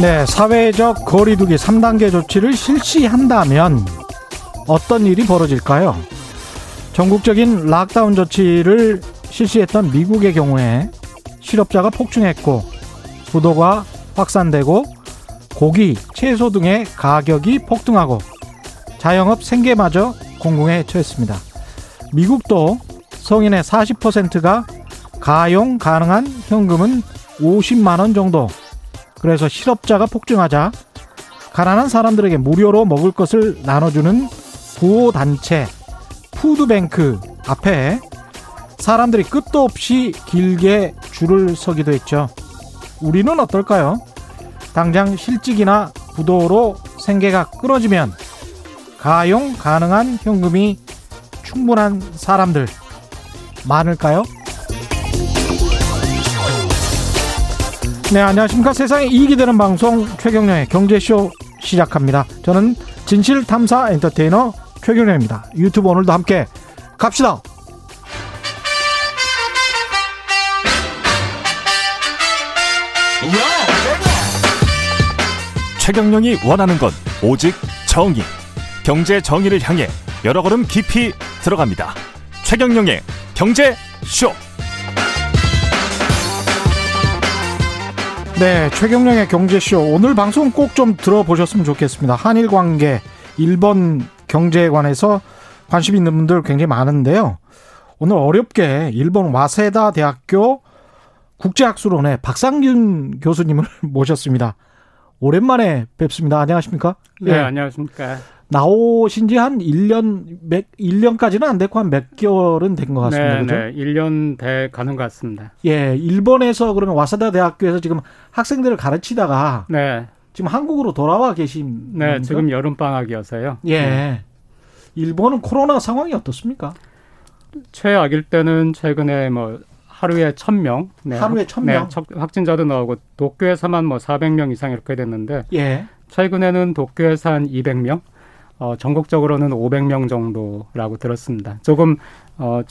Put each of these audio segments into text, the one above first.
네, 사회적 거리두기 3단계 조치를 실시한다면 어떤 일이 벌어질까요? 전국적인 락다운 조치를 실시했던 미국의 경우에 실업자가 폭증했고 부도가 확산되고 고기, 채소 등의 가격이 폭등하고 자영업 생계마저 공공에 처했습니다. 미국도 성인의 40%가 가용 가능한 현금은 50만 원 정도. 그래서 실업자가 폭증하자 가난한 사람들에게 무료로 먹을 것을 나눠주는 구호단체 푸드뱅크 앞에 사람들이 끝도 없이 길게 줄을 서기도 했죠. 우리는 어떨까요? 당장 실직이나 부도로 생계가 끊어지면 가용 가능한 현금이 충분한 사람들 많을까요? 네, 안녕하십니까. 세상에 이익이 되는 방송 최경련의 경제쇼 시작합니다. 저는 진실탐사 엔터테이너 최경련입니다. 유튜브 오늘도 함께 갑시다. 최경영이 원하는 건 오직 정의. 경제 정의를 향해 여러 걸음 깊이 들어갑니다. 최경영의 경제 쇼. 네, 최경영의 경제쇼. 오늘 방송 꼭 좀 들어보셨으면 좋겠습니다. 한일 관계, 일본 경제에 관해서 관심 있는 분들 굉장히 많은데요. 오늘 어렵게 일본 와세다 대학교 국제학술원의 박상균 교수님을 모셨습니다. 오랜만에 뵙습니다. 안녕하십니까? 네, 네. 안녕하십니까. 나오신 지 한 1년, 몇, 1년까지는 안 됐고 한 몇 개월은 된 것 같습니다. 네, 그죠? 네. 1년 돼 가는 것 같습니다. 예, 일본에서 그러면 와사다 대학교에서 지금 학생들을 가르치다가 네. 지금 한국으로 돌아와 계신 네, 건가? 지금 여름 방학이어서요. 예. 네. 일본은 코로나 상황이 어떻습니까? 최악일 때는 최근에 뭐 하루에 1000명. 네. 하루에 1000명. 네, 확진자도 나오고 도쿄에서만 뭐 400명 이상 이렇게 됐는데 예. 최근에는 도쿄에서 한 200명, 어, 전국적으로는 500명 정도라고 들었습니다. 조금 어,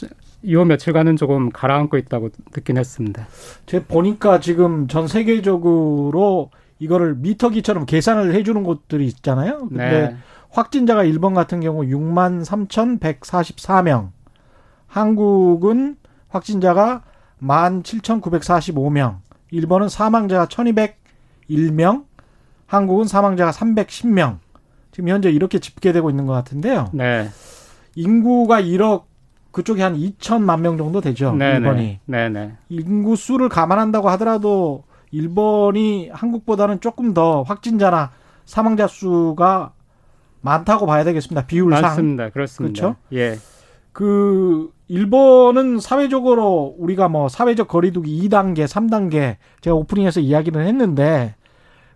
이후 며칠간은 조금 가라앉고 있다고 듣긴 했습니다. 제가 보니까 지금 전 세계적으로 이거를 미터기처럼 계산을 해주는 곳들이 있잖아요. 근데 네. 확진자가 일본 같은 경우 6만 3,144명, 한국은 확진자가 17,945명, 일본은 사망자가 1,201명, 한국은 사망자가 310명. 지금 현재 이렇게 집계되고 있는 것 같은데요. 네. 인구가 1억 그쪽이 한 2천만 명 정도 되죠. 네네. 일본이. 네네. 인구 수를 감안한다고 하더라도 일본이 한국보다는 조금 더 확진자나 사망자 수가 많다고 봐야 되겠습니다. 비율상. 맞습니다. 그렇습니다. 그렇죠? 예. 그 일본은 사회적으로 우리가 뭐 사회적 거리두기 2단계, 3단계 제가 오프닝에서 이야기를 했는데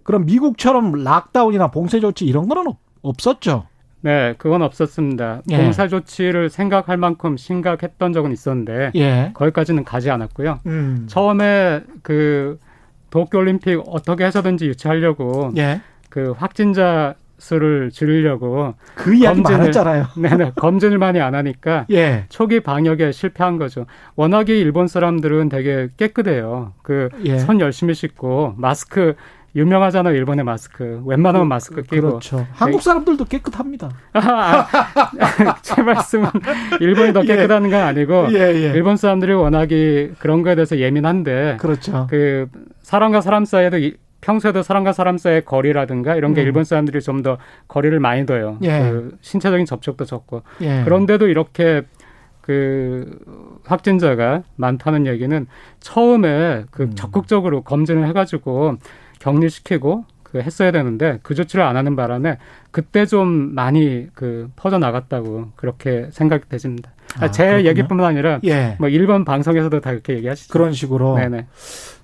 그럼 미국처럼 락다운이나 봉쇄 조치 이런 거는 없- 없었죠. 네, 그건 없었습니다. 예. 봉사 조치를 생각할 만큼 심각했던 적은 있었는데 예. 거기까지는 가지 않았고요. 음. 처음에 그 도쿄올림픽 어떻게 해서든지 유치하려고 예. 그 확진자 수를 줄이려고 그 이야기 검진을-. 네네, 검진을 많이 안 하니까 예. 초기 방역에 실패한 거죠. 워낙에 일본 사람들은 되게 깨끗해요. 그 예. 손 열심히 씻고 마스크 유명하잖아요. 일본의 마스크. 웬만하면 마스크 끼고. 그렇죠. 한국 사람들도 깨끗합니다. 아, 제 말씀은 일본이 더 예. 깨끗한 건 아니고 예, 예. 일본 사람들이 워낙에 그런 거에 대해서 예민한데 그렇죠. 그 사람과 사람 사이에도 이- 평소에도 사람과 사람 사이의 거리라든가 이런 게 음. 일본 사람들이 좀 더 거리를 많이 둬요. 예. 그 신체적인 접촉도 적고 예. 그런데도 이렇게 그 확진자가 많다는 얘기는 처음에 그 음. 적극적으로 검진을 해가지고 격리시키고 그 했어야 되는데 그 조치를 안 하는 바람에 그때 좀 많이 그 퍼져 나갔다고 그렇게 생각이 되집니다. 아, 아, 제 그렇군요. 얘기뿐만 아니라 예. 뭐 일본 방송에서도 다 그렇게 얘기하시죠. 그런 식으로 네네.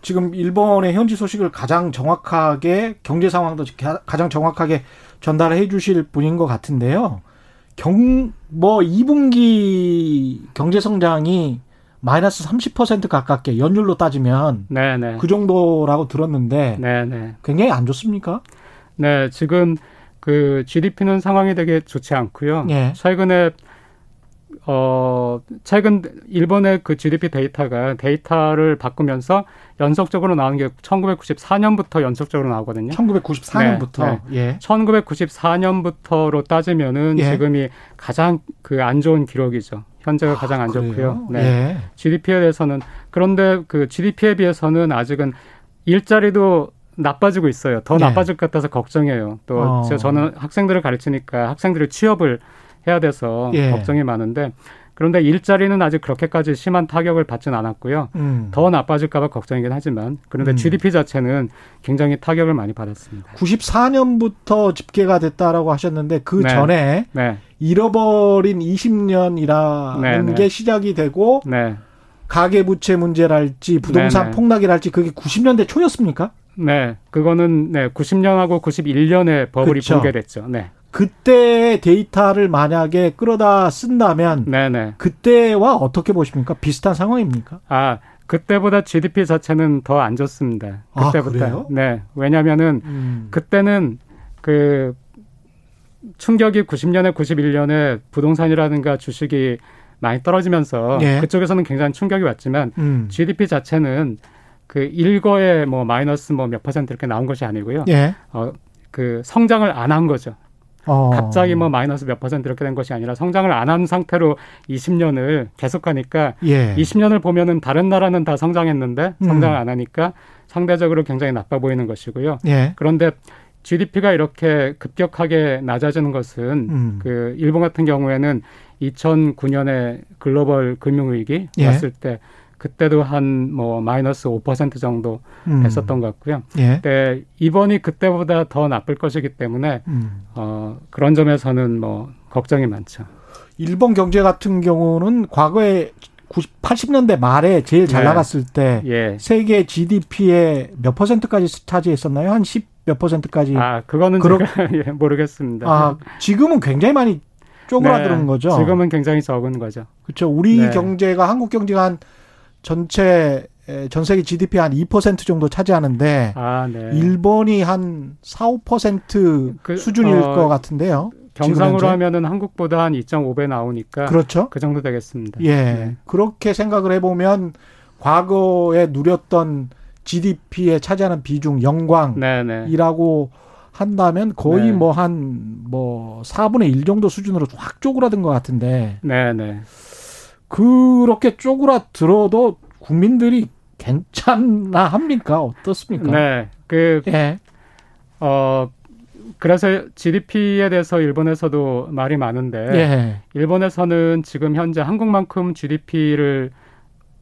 지금 일본의 현지 소식을 가장 정확하게 경제 상황도 가- 가장 정확하게 전달해 주실 분인 것 같은데요. 경 뭐 2분기 경제 성장이 마이너스 30% 가깝게 연율로 따지면 네네. 그 정도라고 들었는데 네네. 굉장히 안 좋습니까? 네, 지금 그 GDP는 상황이 되게 좋지 않고요. 예. 최근에 어, 최근 일본의 그 GDP 데이터가 데이터를 바꾸면서 연속적으로 나오는 게 1994년부터 연속적으로 나오거든요. 1994년부터. 네, 네. 예. 1994년부터로 따지면은 예. 지금이 가장 그 안 좋은 기록이죠. 현재가 아, 가장 안 그래요? 좋고요. 네. 예. GDP에 대해서는 그런데 그 GDP에 비해서는 아직은 일자리도 나빠지고 있어요. 더 예. 나빠질 것 같아서 걱정해요. 또 어. 저는 학생들을 가르치니까 학생들의 취업을 해야 돼서 예. 걱정이 많은데 그런데 일자리는 아직 그렇게까지 심한 타격을 받지는 않았고요. 음. 더 나빠질까봐 걱정이긴 하지만 그런데 음. GDP 자체는 굉장히 타격을 많이 받았습니다. 94년부터 집계가 됐다라고 하셨는데 그 네. 전에 네. 잃어버린 20년이라는 네, 네, 게 시작이 되고 네. 가계부채 문제랄지 부동산 네, 폭락이랄지 그게 90년대 초였습니까? 네, 그거는 네 90년하고 91년에 버블이 그렇죠. 붕괴됐죠. 네. 그때 데이터를 만약에 끌어다 쓴다면 네네. 그때와 어떻게 보십니까? 비슷한 상황입니까? 아 그때보다 GDP 자체는 더 안 좋습니다. 아, 그때보다. 아, 네. 왜냐하면은 음. 그때는 그 충격이 90년에 91년에 부동산이라든가 주식이 많이 떨어지면서 예. 그쪽에서는 굉장히 충격이 왔지만 음. GDP 자체는 그 일거에 뭐 마이너스 뭐 몇 퍼센트 이렇게 나온 것이 아니고요. 예. 어, 그 성장을 안 한 거죠. 어. 갑자기 뭐 마이너스 몇 퍼센트 이렇게 된 것이 아니라 성장을 안 한 상태로 20년을 계속하니까 예. 20년을 보면은 다른 나라는 다 성장했는데 성장을 음. 안 하니까 상대적으로 굉장히 나빠 보이는 것이고요. 예. 그런데 GDP가 이렇게 급격하게 낮아지는 것은 음. 그 일본 같은 경우에는 2009년에 글로벌 금융위기 예. 왔을 때 그때도 한 뭐 마이너스 5% 정도 음. 됐었던 것 같고요. 예. 네, 이번이 그때보다 더 나쁠 것이기 때문에 음. 어, 그런 점에서는 뭐 걱정이 많죠. 일본 경제 같은 경우는 과거에 90, 80년대 말에 제일 잘 네. 나갔을 때 예. 세계 GDP의 몇 퍼센트까지 차지했었나요? 한 10 몇 퍼센트까지? 아, 그거는 그러... 제가 예, 모르겠습니다. 아, 지금은 굉장히 많이 쪼그라드는 네, 거죠. 지금은 굉장히 적은 거죠. 그렇죠. 우리 네. 경제가 한국 경제가 한 전체 전 세계 GDP 한 2% 정도 차지하는데 아, 네. 일본이 한 4, 5% 그, 수준일 어, 것 같은데요. 경상으로 하면은 한국보다 한 2.5배 나오니까 그렇죠. 그 정도 되겠습니다. 예. 네. 그렇게 생각을 해 보면 과거에 누렸던 GDP에 차지하는 비중 영광이라고 한다면 거의 네. 뭐한 뭐 4분의 1 정도 수준으로 확 쪼그라든 것 같은데. 네, 네. 그렇게 쪼그라들어도 국민들이 괜찮나 합니까? 어떻습니까? 네. 그, 예. 어, 그래서 GDP에 대해서 일본에서도 말이 많은데, 예. 일본에서는 지금 현재 한국만큼 GDP를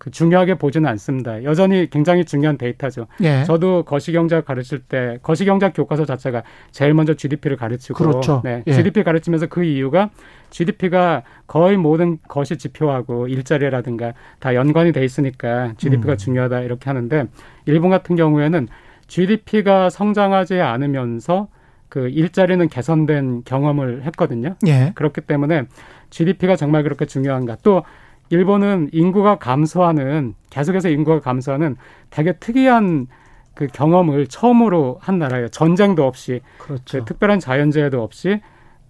그 중요하게 보지는 않습니다. 여전히 굉장히 중요한 데이터죠. 예. 저도 거시경제 가르칠 때 거시경제 교과서 자체가 제일 먼저 GDP를 가르치고 그렇죠. 네, 예. GDP 가르치면서 그 이유가 GDP가 거의 모든 것이 지표하고 일자리라든가 다 연관이 돼 있으니까 GDP가 음. 중요하다 이렇게 하는데 일본 같은 경우에는 GDP가 성장하지 않으면서 그 일자리는 개선된 경험을 했거든요. 예. 그렇기 때문에 GDP가 정말 그렇게 중요한가? 또 일본은 인구가 감소하는 계속해서 인구가 감소하는 되게 특이한 그 경험을 처음으로 한 나라예요. 전쟁도 없이 그렇죠. 그 특별한 자연재해도 없이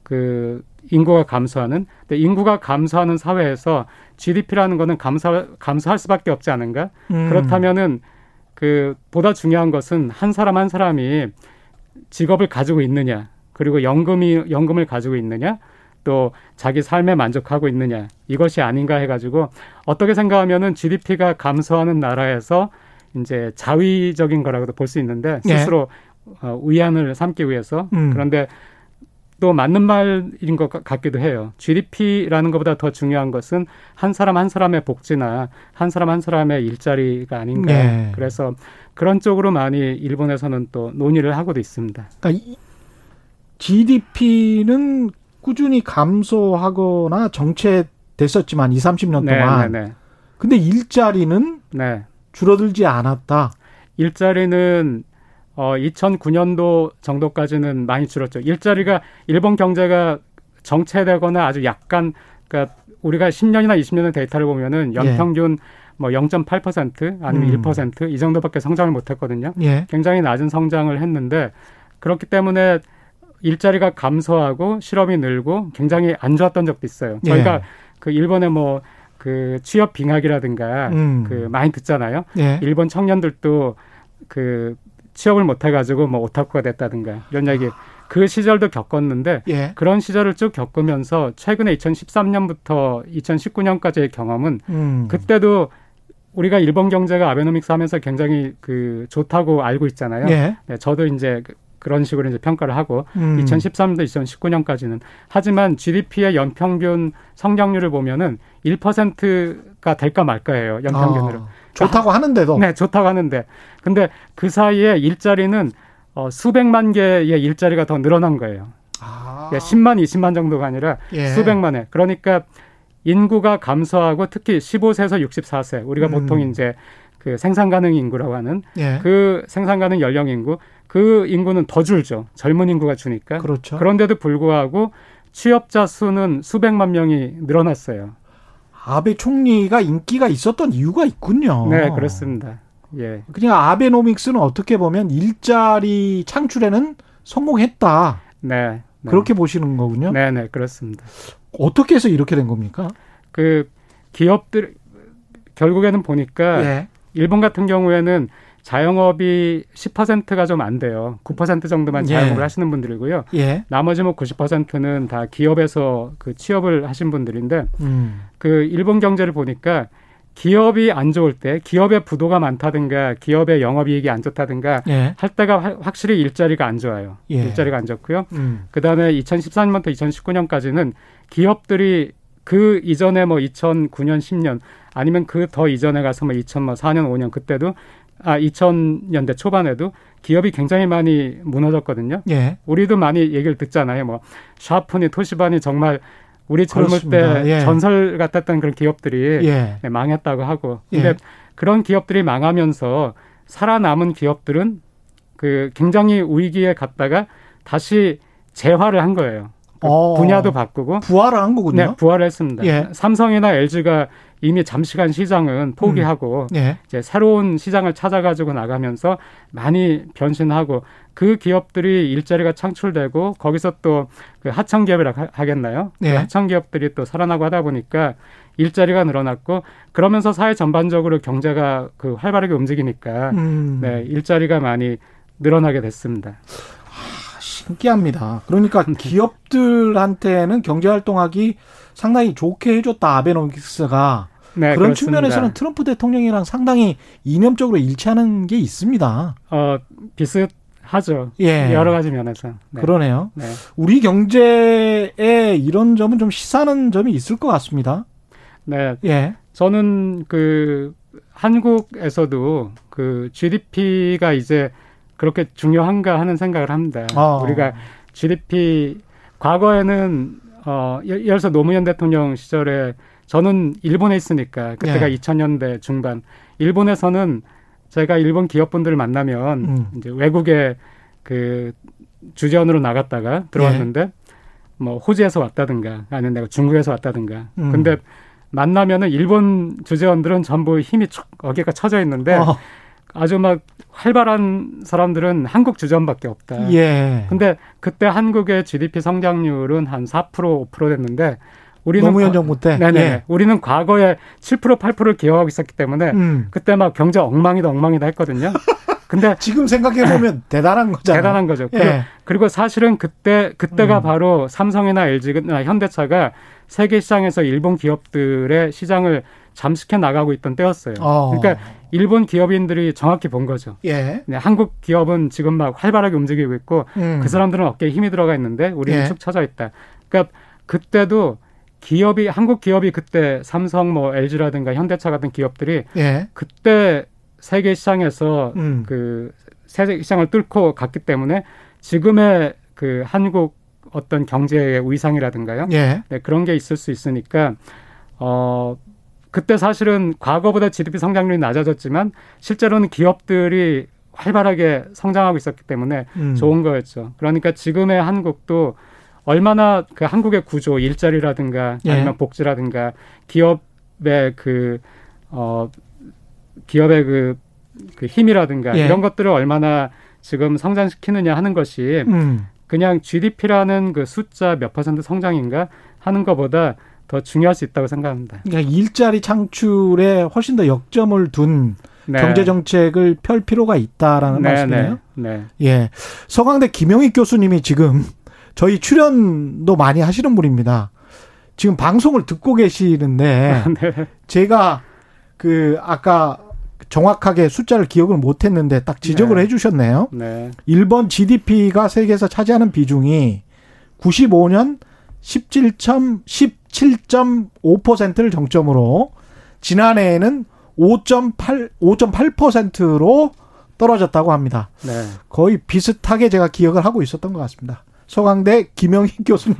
그 인구가 감소하는 근데 인구가 감소하는 사회에서 GDP라는 거는 감소 감소할 수밖에 없지 않은가? 음. 그렇다면은 그 보다 중요한 것은 한 사람 한 사람이 직업을 가지고 있느냐 그리고 연금이 연금을 가지고 있느냐 또 자기 삶에 만족하고 있느냐 이것이 아닌가 해가지고 어떻게 생각하면은 GDP가 감소하는 나라에서 이제 자위적인 거라고도 볼 수 있는데 예. 스스로 네. 어, 위안을 삼기 위해서 음. 그런데 또 맞는 말인 것 같기도 해요. GDP라는 것보다 더 중요한 것은 한 사람 한 사람의 복지나 한 사람 한 사람의 일자리가 아닌가. 네. 그래서 그런 쪽으로 많이 일본에서는 또 논의를 하고도 있습니다. 그러니까 GDP는 꾸준히 감소하거나 정체됐었지만 2, 30년 동안. 네, 네, 네. 근데 일자리는 네. 줄어들지 않았다. 일자리는 어 2009년도 정도까지는 많이 줄었죠. 일자리가 일본 경제가 정체되거나 아주 약간 그러니까 우리가 10년이나 20년의 데이터를 보면은 연평균 예. 뭐 0.8% 아니면 음. 1%이 정도밖에 성장을 못 했거든요. 예. 굉장히 낮은 성장을 했는데 그렇기 때문에 일자리가 감소하고 실업이 늘고 굉장히 안 좋았던 적도 있어요. 저희가 예. 그 일본의 뭐 그 취업 빙하기라든가 음. 그 많이 듣잖아요. 예. 일본 청년들도 그 취업을 못 해가지고 뭐 오타쿠가 됐다든가 이런 얘기. 그 시절도 겪었는데 예. 그런 시절을 쭉 겪으면서 최근에 2013년부터 2019년까지의 경험은 음. 그때도 우리가 일본 경제가 아베노믹스 하면서 굉장히 그 좋다고 알고 있잖아요. 예. 네, 저도 이제 그 그런 식으로 이제 평가를 하고 음. 2013년도 2019년까지는 하지만 GDP의 연평균 성장률을 보면은 1%가 될까 말까예요. 연평균으로. 아, 좋다고 하는데도. 네, 좋다고 하는데. 근데 그 사이에 일자리는 어, 수백만 개의 일자리가 더 늘어난 거예요. 아. 10만, 20만 정도가 아니라 예. 수백만에. 그러니까 인구가 감소하고 특히 15세에서 64세 우리가 음. 보통 이제 그 생산 가능 인구라고 하는 예. 그 생산 가능 연령 인구 그 인구는 더 줄죠. 젊은 인구가 주니까. 그렇죠. 그런데도 불구하고 취업자 수는 수백만 명이 늘어났어요. 아베 총리가 인기가 있었던 이유가 있군요. 네, 그렇습니다. 예. 그냥 아베노믹스는 어떻게 보면 일자리 창출에는 성공했다. 네. 네. 그렇게 보시는 거군요. 네, 네, 그렇습니다. 어떻게 해서 이렇게 된 겁니까? 그 기업들 결국에는 보니까 예. 일본 같은 경우에는 자영업이 10%가 좀 안 돼요. 9% 정도만 예. 자영업을 예. 하시는 분들이고요. 예. 나머지 뭐 90%는 다 기업에서 그 취업을 하신 분들인데 음. 그 일본 경제를 보니까 기업이 안 좋을 때 기업의 부도가 많다든가 기업의 영업이익이 안 좋다든가 예. 할 때가 확실히 일자리가 안 좋아요. 예. 일자리가 안 좋고요. 음. 그다음에 2014년부터 2019년까지는 기업들이 그 이전에 뭐 2009년, 10년 아니면 그 더 이전에 가서 뭐 2004년, 5년 그때도 아 2000년대 초반에도 기업이 굉장히 많이 무너졌거든요. 예. 우리도 많이 얘기를 듣잖아요. 뭐 샤프니, 토시바니 정말 우리 젊을 그렇습니다. 때 예. 전설 같았던 그런 기업들이 예. 네, 망했다고 하고. 근데 예. 그런 기업들이 망하면서 살아남은 기업들은 그 굉장히 위기에 갔다가 다시 재화를 한 거예요. 그 어, 분야도 바꾸고 부활을 한 거군요. 네, 부활을 했습니다. 예. 삼성이나 LG가 이미 잠시간 시장은 포기하고 음. 예. 이제 새로운 시장을 찾아가지고 나가면서 많이 변신하고 그 기업들이 일자리가 창출되고 거기서 또 그 하청 기업이라 하겠나요? 그 예. 그 하청 기업들이 또 살아나고 하다 보니까 일자리가 늘어났고 그러면서 사회 전반적으로 경제가 그 활발하게 움직이니까 음. 네, 일자리가 많이 늘어나게 됐습니다. 신기합니다. 그러니까 기업들한테는 경제 활동하기 상당히 좋게 해줬다 아베노믹스가 네, 그런 그렇습니다. 측면에서는 트럼프 대통령이랑 상당히 이념적으로 일치하는 게 있습니다. 어 비슷하죠. 예. 여러 가지 면에서. 네. 그러네요. 네. 우리 경제에 이런 점은 좀 시사하는 점이 있을 것 같습니다. 네. 예. 저는 그 한국에서도 그 GDP가 이제 그렇게 중요한가 하는 생각을 합니다. 어. 우리가 GDP 과거에는 어 예를 들어서 노무현 대통령 시절에 저는 일본에 있으니까 그때가 예. 2000년대 중반 일본에서는 제가 일본 기업분들을 만나면 음. 이제 외국에 그 주재원으로 나갔다가 들어왔는데 예. 뭐 호주에서 왔다든가 아니면 내가 중국에서 왔다든가 음. 근데 만나면은 일본 주재원들은 전부 힘이 촉 어깨가 처져 있는데 어. 아주 막 활발한 사람들은 한국 주전밖에 없다. 예. 근데 그때 한국의 GDP 성장률은 한 4% 5% 됐는데 우리는 노무현 정부 때. 네네. 예. 우리는 과거에 7% 8%를 기여하고 있었기 때문에 음. 그때 막 경제 엉망이다 엉망이다 했거든요. 근데 지금 생각해 보면 대단한 거잖아요. 대단한 거죠. 그리고, 예. 그리고 사실은 그때 그때가 음. 바로 삼성이나 LG나 현대차가 세계 시장에서 일본 기업들의 시장을 잠식해 나가고 있던 때였어요. 어. 그러니까 일본 기업인들이 정확히 본 거죠. 예. 네, 한국 기업은 지금 막 활발하게 움직이고 있고 음. 그 사람들은 어깨에 힘이 들어가 있는데 우리는 예. 축 처져 있다. 그러니까 그때도 기업이 한국 기업이 그때 삼성 뭐 LG라든가 현대차 같은 기업들이 예. 그때 세계 시장에서 음. 그 세계 시장을 뚫고 갔기 때문에 지금의 그 한국 어떤 경제의 위상이라든가요. 예. 네, 그런 게 있을 수 있으니까 어 그때 사실은 과거보다 GDP 성장률이 낮아졌지만 실제로는 기업들이 활발하게 성장하고 있었기 때문에 음. 좋은 거였죠. 그러니까 지금의 한국도 얼마나 그 한국의 구조, 일자리라든가 예. 아니면 복지라든가 기업의 그, 어, 기업의 그, 그 힘이라든가 예. 이런 것들을 얼마나 지금 성장시키느냐 하는 것이 음. 그냥 GDP라는 그 숫자 몇 퍼센트 성장인가 하는 것보다 더 중요할 수 있다고 생각합니다. 그러니까 일자리 창출에 훨씬 더 역점을 둔 네. 경제 정책을 펼 필요가 있다라는 네, 말씀이에요. 네, 네. 예. 서강대 김영익 교수님이 지금 저희 출연도 많이 하시는 분입니다. 지금 방송을 듣고 계시는데 네. 제가 그 아까 정확하게 숫자를 기억을 못 했는데 딱 지적을 네. 해 주셨네요. 네. 일본 GDP가 세계에서 차지하는 비중이 95년 17.17.5%를 정점으로 지난해에는 5.8 5.8%로 떨어졌다고 합니다. 네. 거의 비슷하게 제가 기억을 하고 있었던 것 같습니다. 서강대 김영희 교수님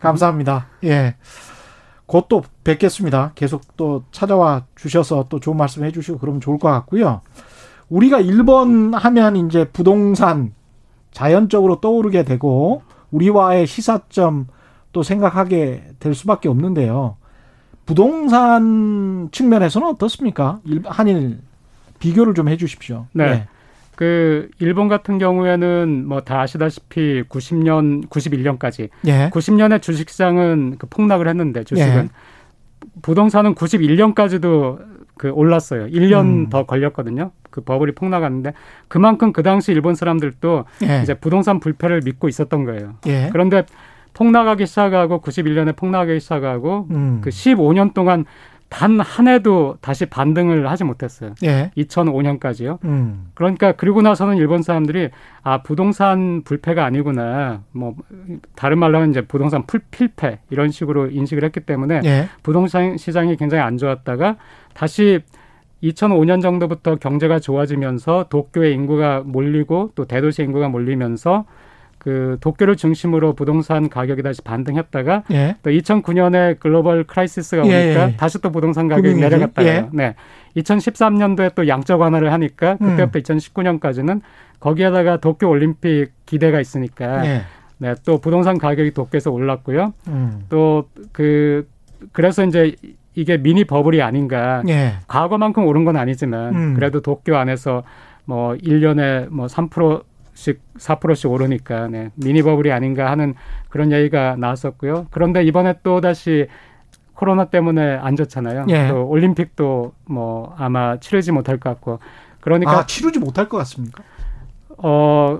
감사합니다. 예. 곧 또 뵙겠습니다. 계속 또 찾아와 주셔서 또 좋은 말씀 해주시고 그러면 좋을 것 같고요. 우리가 일본 하면 이제 부동산 자연적으로 떠오르게 되고 우리와의 시사점 또 생각하게 될 수밖에 없는데요. 부동산 측면에서는 어떻습니까? 한일 비교를 좀 해주십시오. 네. 네. 그 일본 같은 경우에는 뭐 다 아시다시피 90년, 91년까지 예. 90년에 주식시장은 그 폭락을 했는데 주식은 예. 부동산은 91년까지도 그 올랐어요. 1년 음. 더 걸렸거든요. 그 버블이 폭락하는데 그만큼 그 당시 일본 사람들도 예. 이제 부동산 불패를 믿고 있었던 거예요. 예. 그런데 폭락하기 시작하고 91년에 폭락하기 시작하고 음. 그 15년 동안 단 한 해도 다시 반등을 하지 못했어요. 예. 2005년까지요. 음. 그러니까 그리고 나서는 일본 사람들이 아 부동산 불패가 아니구나. 뭐 다른 말로 하면 이제 부동산 풀 필패 이런 식으로 인식을 했기 때문에 예. 부동산 시장이 굉장히 안 좋았다가 다시 2005년 정도부터 경제가 좋아지면서 도쿄의 인구가 몰리고 또 대도시 인구가 몰리면서 그 도쿄를 중심으로 부동산 가격이 다시 반등했다가 예. 또 2009년에 global crisis가 예, 오니까 예. 다시 또 부동산 가격이 금융위기? 내려갔다가 예. 네. 2013년도에 또 양적 완화를 하니까 그때부터 음. 2019년까지는 거기에다가 도쿄 올림픽 기대가 있으니까 예. 네, 또 부동산 가격이 도쿄에서 올랐고요. 음. 또그 그래서 이제 이게 미니 버블이 아닌가. 예. 과거만큼 오른 건 아니지만 음. 그래도 도쿄 안에서 뭐 1년에 뭐 3% 씩 4%씩 오르니까 네. 미니 버블이 아닌가 하는 그런 얘기가 나왔었고요. 그런데 이번에 또 다시 코로나 때문에 안 좋잖아요. 예. 또 올림픽도 뭐 아마 치르지 못할 것 같고 그러니까 아, 치르지 못할 것 같습니까? 어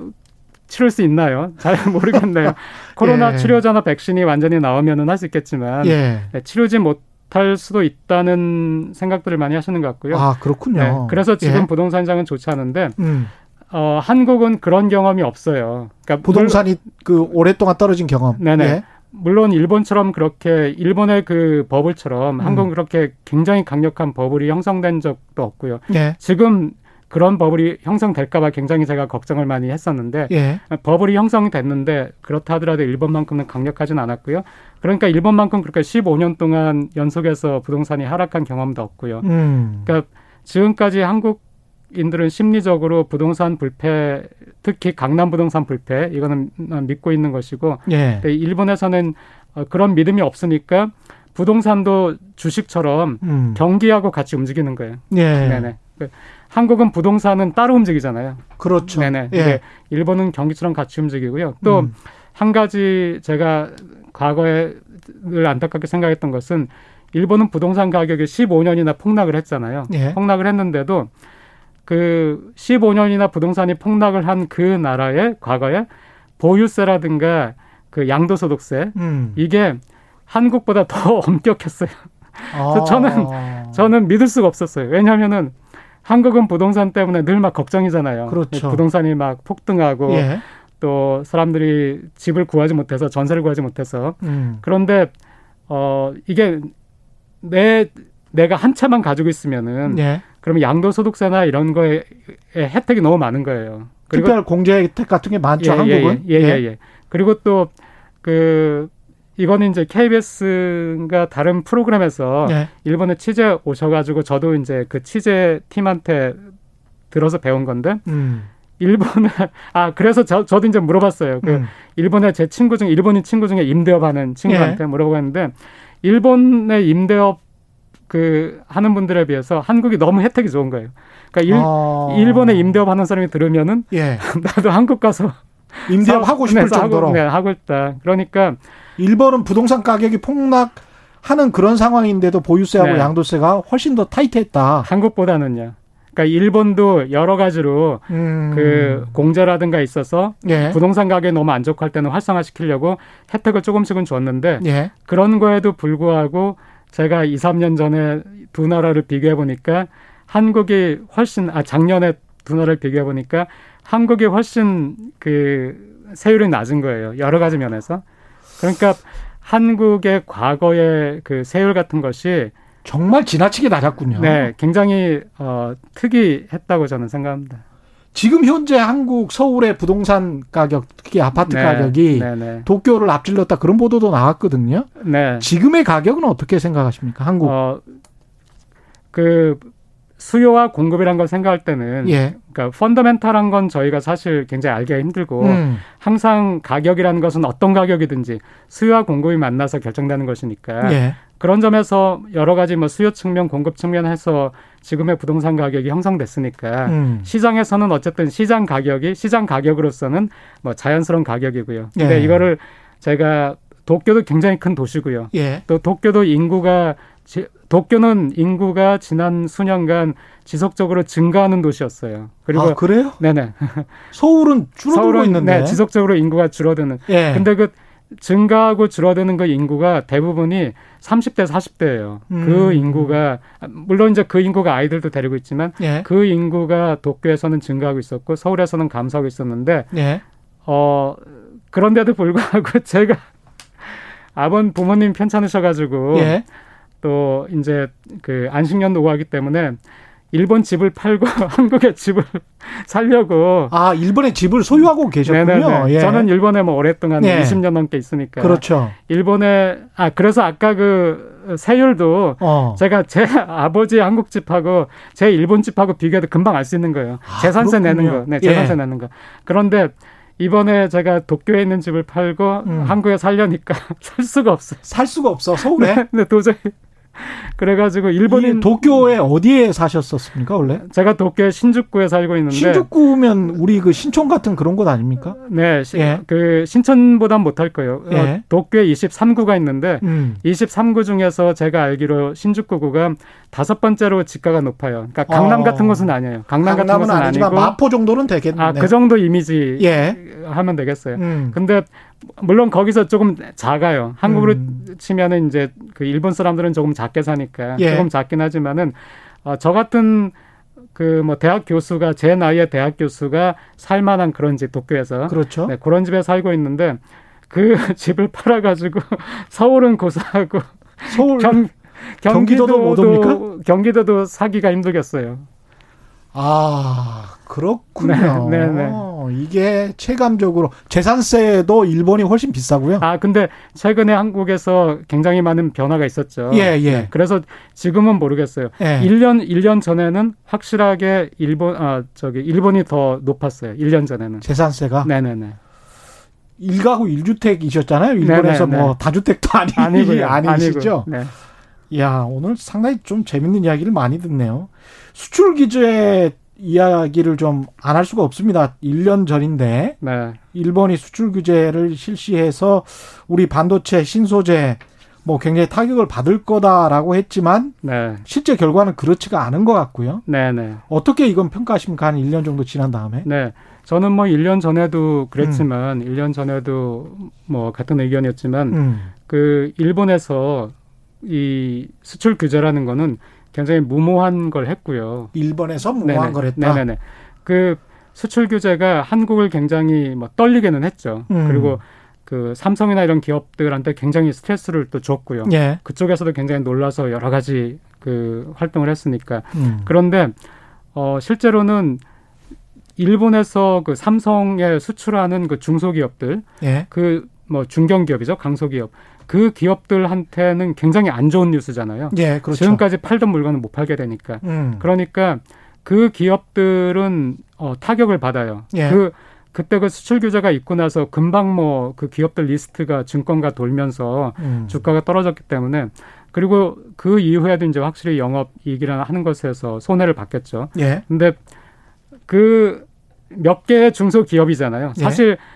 치를 수 있나요? 잘 모르겠네요. 코로나 예. 치료제나 백신이 완전히 나오면은 할 수 있겠지만 예. 네, 치르지 못할 수도 있다는 생각들을 많이 하시는 것 같고요. 아 그렇군요. 네, 그래서 지금 예. 부동산 장은 좋지 않은데 음. 어, 한국은 그런 경험이 없어요. 그러니까 부동산이 그 오랫동안 떨어진 경험. 네네. 예. 물론 일본처럼 그렇게 일본의 그 버블처럼 음. 한국은 그렇게 굉장히 강력한 버블이 형성된 적도 없고요. 예. 지금 그런 버블이 형성될까봐 굉장히 제가 걱정을 많이 했었는데 예. 버블이 형성이 됐는데 그렇다 하더라도 일본만큼은 강력하진 않았고요. 그러니까 일본만큼 그렇게 15년 동안 연속해서 부동산이 하락한 경험도 없고요. 음. 그러니까 지금까지 한국 인들은 심리적으로 부동산 불패, 특히 강남 부동산 불패 이거는 믿고 있는 것이고, 예. 일본에서는 어, 그런 믿음이 없으니까 부동산도 주식처럼 음. 경기하고 같이 움직이는 거예요. 예. 네네. 그 한국은 부동산은 따로 움직이잖아요. 그렇죠. 네네. 예. 일본은 경기처럼 같이 움직이고요. 또한 음. 가지 제가 과거에 늘 안타깝게 생각했던 것은 일본은 부동산 가격이 15년이나 폭락을 했잖아요. 예. 폭락을 했는데도 그 15년이나 부동산이 폭락을 한 그 나라의 과거에 보유세라든가 그 양도소득세 음. 이게 한국보다 더 엄격했어요. 그래서 아. 저는 저는 믿을 수가 없었어요. 왜냐하면은 한국은 부동산 때문에 늘 막 걱정이잖아요. 그렇죠. 부동산이 막 폭등하고 예. 또 사람들이 집을 구하지 못해서 전세를 구하지 못해서 음. 그런데 어 이게 내 내가 한 채만 가지고 있으면은 예. 그러면 양도소득세나 이런 거에 혜택이 너무 많은 거예요. 그리고 특별 공제 혜택 같은 게 많죠, 예, 한국은. 예, 예, 예, 예. 그리고 또 그 이거는 이제 KBS가 다른 프로그램에서 예. 일본에 취재 오셔가지고 저도 이제 그 취재 팀한테 들어서 배운 건데 음. 일본에 아 그래서 저, 저도 이제 물어봤어요. 그 음. 일본에 제 친구 중에 일본인 친구 중에 임대업 하는 친구한테 예. 물어보았는데 일본의 임대업 그 하는 분들에 비해서 한국이 너무 혜택이 좋은 거예요. 그러니까 일, 아. 일본에 임대업 하는 사람이 들으면은 예. 나도 한국 가서 임대업 하고 싶을 정도로 하고, 네, 하고 있다. 그러니까 일본은 부동산 가격이 폭락 하는 그런 상황인데도 보유세하고 네. 양도세가 훨씬 더 타이트했다. 한국보다는요. 그러니까 일본도 여러 가지로 음. 그 공제라든가 있어서 예. 부동산 가격이 너무 안 좋고 할 때는 활성화시키려고 혜택을 조금씩은 줬는데 예. 그런 거에도 불구하고 제가 2, 3년 전에 두 나라를 비교해 보니까 한국이 훨씬 아 작년에 두 나라를 비교해 보니까 한국이 훨씬 그 세율이 낮은 거예요. 여러 가지 면에서. 그러니까 한국의 과거의 그 세율 같은 것이 정말 지나치게 낮았군요. 네, 굉장히 어, 특이했다고 저는 생각합니다. 지금 현재 한국 서울의 부동산 가격, 특히 아파트 네, 가격이 네, 네. 도쿄를 앞질렀다 그런 보도도 나왔거든요. 네. 지금의 가격은 어떻게 생각하십니까? 한국. 어, 그 수요와 공급이란 걸 생각할 때는 예. 그러니까 펀더멘탈한 건 저희가 사실 굉장히 알기가 힘들고 음. 항상 가격이라는 것은 어떤 가격이든지 수요와 공급이 만나서 결정되는 것이니까 예. 그런 점에서 여러 가지 뭐 수요 측면, 공급 측면에서 지금의 부동산 가격이 형성됐으니까 음. 시장에서는 어쨌든 시장 가격이 시장 가격으로서는 뭐 자연스러운 가격이고요. 근데 예. 이거를 제가 도쿄도 굉장히 큰 도시고요. 예. 또 도쿄도 인구가 지, 도쿄는 인구가 지난 수년간 지속적으로 증가하는 도시였어요. 그리고 아, 그래요? 네네. 서울은 줄어들고 서울은, 있는데. 네, 지속적으로 인구가 줄어드는. 예. 근데 그 증가하고 줄어드는 그 인구가 대부분이 30대, 40대예요. 음. 그 인구가 물론 이제 그 인구가 아이들도 데리고 있지만 예. 그 인구가 도쿄에서는 증가하고 있었고 서울에서는 감소하고 있었는데 예. 어 그런데도 불구하고 제가 아버님 부모님 편찮으셔 가지고 예. 또 이제 그 안식년도 오고 하기 때문에 일본 집을 팔고 한국의 집을 살려고 아 일본의 집을 소유하고 계셨군요. 예. 저는 일본에 뭐 오랫동안 예. 20년 넘게 있으니까 그렇죠. 일본에 아 그래서 아까 그 세율도 어. 제가 제 아버지 한국 집하고 제 일본 집하고 비교해도 금방 알 수 있는 거예요. 아, 재산세 그렇군요. 내는 거, 네 재산세 예. 내는 거. 그런데 이번에 제가 도쿄에 있는 집을 팔고 음. 한국에 살려니까 살 수가 없어요. 살 수가 없어 서울에. 네, 네 도저히 그래가지고 일본인 도쿄에 어디에 사셨었습니까 원래? 제가 도쿄 신주쿠에 살고 있는데 신주쿠면 우리 그 신촌 같은 그런 곳 아닙니까? 네, 예. 그 신촌보단 못할 거예요. 어, 예. 어, 도쿄에 23구가 있는데 음. 23구 중에서 제가 알기로 신주쿠구가 다섯 번째로 지가가 높아요. 그러니까 강남 어. 같은 곳은 아니에요. 강남 같은 곳은 아니고 마포 정도는 되겠네. 아, 그 정도 이미지 예. 하면 되겠어요. 음. 근데 물론 거기서 조금 작아요. 한국으로 음. 치면은 이제 그 일본 사람들은 조금 작게 사니까 예. 조금 작긴 하지만은 어, 저 같은 그 뭐 대학 교수가 제 나이에 대학 교수가 살만한 그런 집 도쿄에서 그렇죠. 네, 그런 집에 살고 있는데 그 집을 팔아가지고 서울은 고사하고 서울 경, 경기도도 못 옵니까? 경기도도 사기가 힘들겠어요. 아 그렇군요. 네, 네, 네. 이게 체감적으로 재산세도 일본이 훨씬 비싸고요. 아 근데 최근에 한국에서 굉장히 많은 변화가 있었죠. 예, 예. 네, 그래서 지금은 모르겠어요. 예. 1년 1년 전에는 확실하게 일본 아 저기 일본이 더 높았어요. 1년 전에는. 재산세가? 네, 네, 네. 일가구 일주택이셨잖아요. 일본에서 네네네. 뭐 다주택도 아니, 아니고요. 아니시죠? 네. 야, 오늘 상당히 좀 재밌는 이야기를 많이 듣네요. 수출 규제 이야기를 좀 안 할 수가 없습니다. 1년 전인데 네. 일본이 수출 규제를 실시해서 우리 반도체 신소재 뭐 굉장히 타격을 받을 거다라고 했지만 네. 실제 결과는 그렇지가 않은 것 같고요. 네, 네. 어떻게 이건 평가하십니까? 한 1년 정도 지난 다음에? 네. 저는 뭐 1년 전에도 그랬지만 음. 1년 전에도 뭐 같은 의견이었지만 음. 그 일본에서 이 수출 규제라는 거는 굉장히 무모한 걸 했고요. 일본에서 무모한 네네. 걸 했다. 네네네. 그 수출 규제가 한국을 굉장히 뭐 떨리게는 했죠. 음. 그리고 그 삼성이나 이런 기업들한테 굉장히 스트레스를 또 줬고요. 예. 그쪽에서도 굉장히 놀라서 여러 가지 그 활동을 했으니까. 음. 그런데 어 실제로는 일본에서 그 삼성에 수출하는 그 중소기업들, 예. 그뭐 중견기업이죠, 강소기업. 그 기업들한테는 굉장히 안 좋은 뉴스잖아요. 예, 그렇죠. 지금까지 팔던 물건을 못 팔게 되니까. 음. 그러니까 그 기업들은 어, 타격을 받아요. 예. 그 그때 그 수출 규제가 있고 나서 금방 뭐 그 기업들 리스트가 증권가 돌면서 음. 주가가 떨어졌기 때문에 그리고 그 이후에도 이제 확실히 영업 이익이라 하는 것에서 손해를 받겠죠. 예. 근데 그 몇 개의 중소기업이잖아요. 예. 사실 예.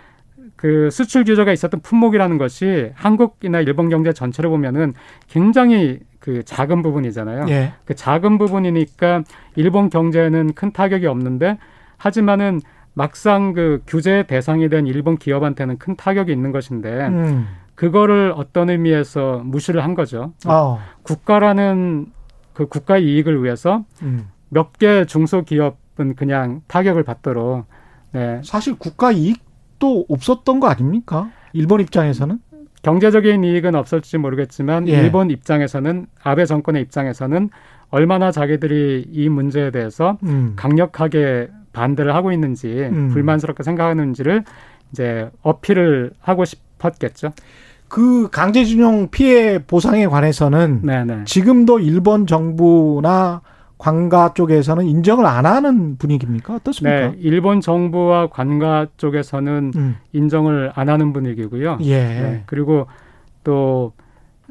그 수출 규제가 있었던 품목이라는 것이 한국이나 일본 경제 전체를 보면은 굉장히 그 작은 부분이잖아요. 예. 그 작은 부분이니까 일본 경제에는 큰 타격이 없는데 하지만은 막상 그 규제 대상이 된 일본 기업한테는 큰 타격이 있는 것인데 음. 그거를 어떤 의미에서 무시를 한 거죠. 어. 국가라는 그 국가 이익을 위해서 음. 몇개 중소기업은 그냥 타격을 받도록 네. 사실 국가 이익 도 없었던 거 아닙니까? 일본 입장에서는? 경제적인 이익은 없을지 모르겠지만 예. 일본 입장에서는 아베 정권의 입장에서는 얼마나 자기들이 이 문제에 대해서 음. 강력하게 반대를 하고 있는지 음. 불만스럽게 생각하는지를 이제 어필을 하고 싶었겠죠. 그 강제징용 피해 보상에 관해서는 네네. 지금도 일본 정부나 관가 쪽에서는 인정을 안 하는 분위기입니까? 어떻습니까? 네, 일본 정부와 관가 쪽에서는 음. 인정을 안 하는 분위기고요. 예. 네, 그리고 또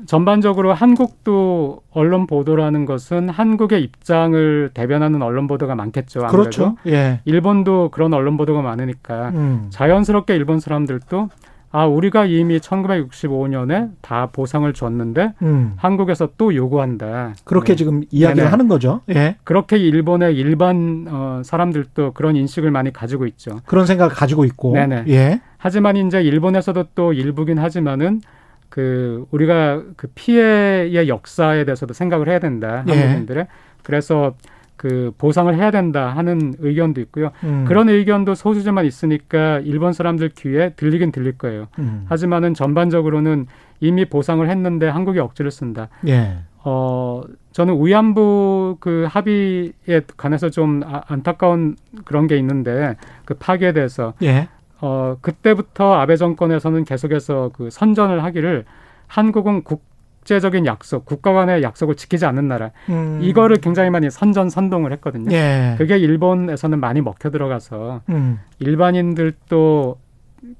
전반적으로 한국도 언론 보도라는 것은 한국의 입장을 대변하는 언론 보도가 많겠죠. 아무래도. 그렇죠. 예. 일본도 그런 언론 보도가 많으니까 음. 자연스럽게 일본 사람들도 아 우리가 이미 1965년에 다 보상을 줬는데 음. 한국에서 또 요구한다. 그렇게 네. 지금 이야기를 네네. 하는 거죠. 예. 그렇게 일본의 일반 어, 사람들도 그런 인식을 많이 가지고 있죠. 그런 생각을 가지고 있고. 네네. 예. 하지만 이제 일본에서도 또 일부긴 하지만은 그 우리가 그 피해의 역사에 대해서도 생각을 해야 된다. 예. 한국인들의. 그래서 그 보상을 해야 된다 하는 의견도 있고요. 음. 그런 의견도 소수지만 있으니까 일본 사람들 귀에 들리긴 들릴 거예요. 음. 하지만은 전반적으로는 이미 보상을 했는데 한국이 억지를 쓴다. 예. 어 저는 위안부 그 합의에 관해서 좀 아, 안타까운 그런 게 있는데 그 파기에 대해서 예. 어 그때부터 아베 정권에서는 계속해서 그 선전을 하기를 한국은 국 국제적인 약속, 국가 간의 약속을 지키지 않는 나라. 음. 이거를 굉장히 많이 선전 선동을 했거든요. 예. 그게 일본에서는 많이 먹혀 들어가서 음. 일반인들도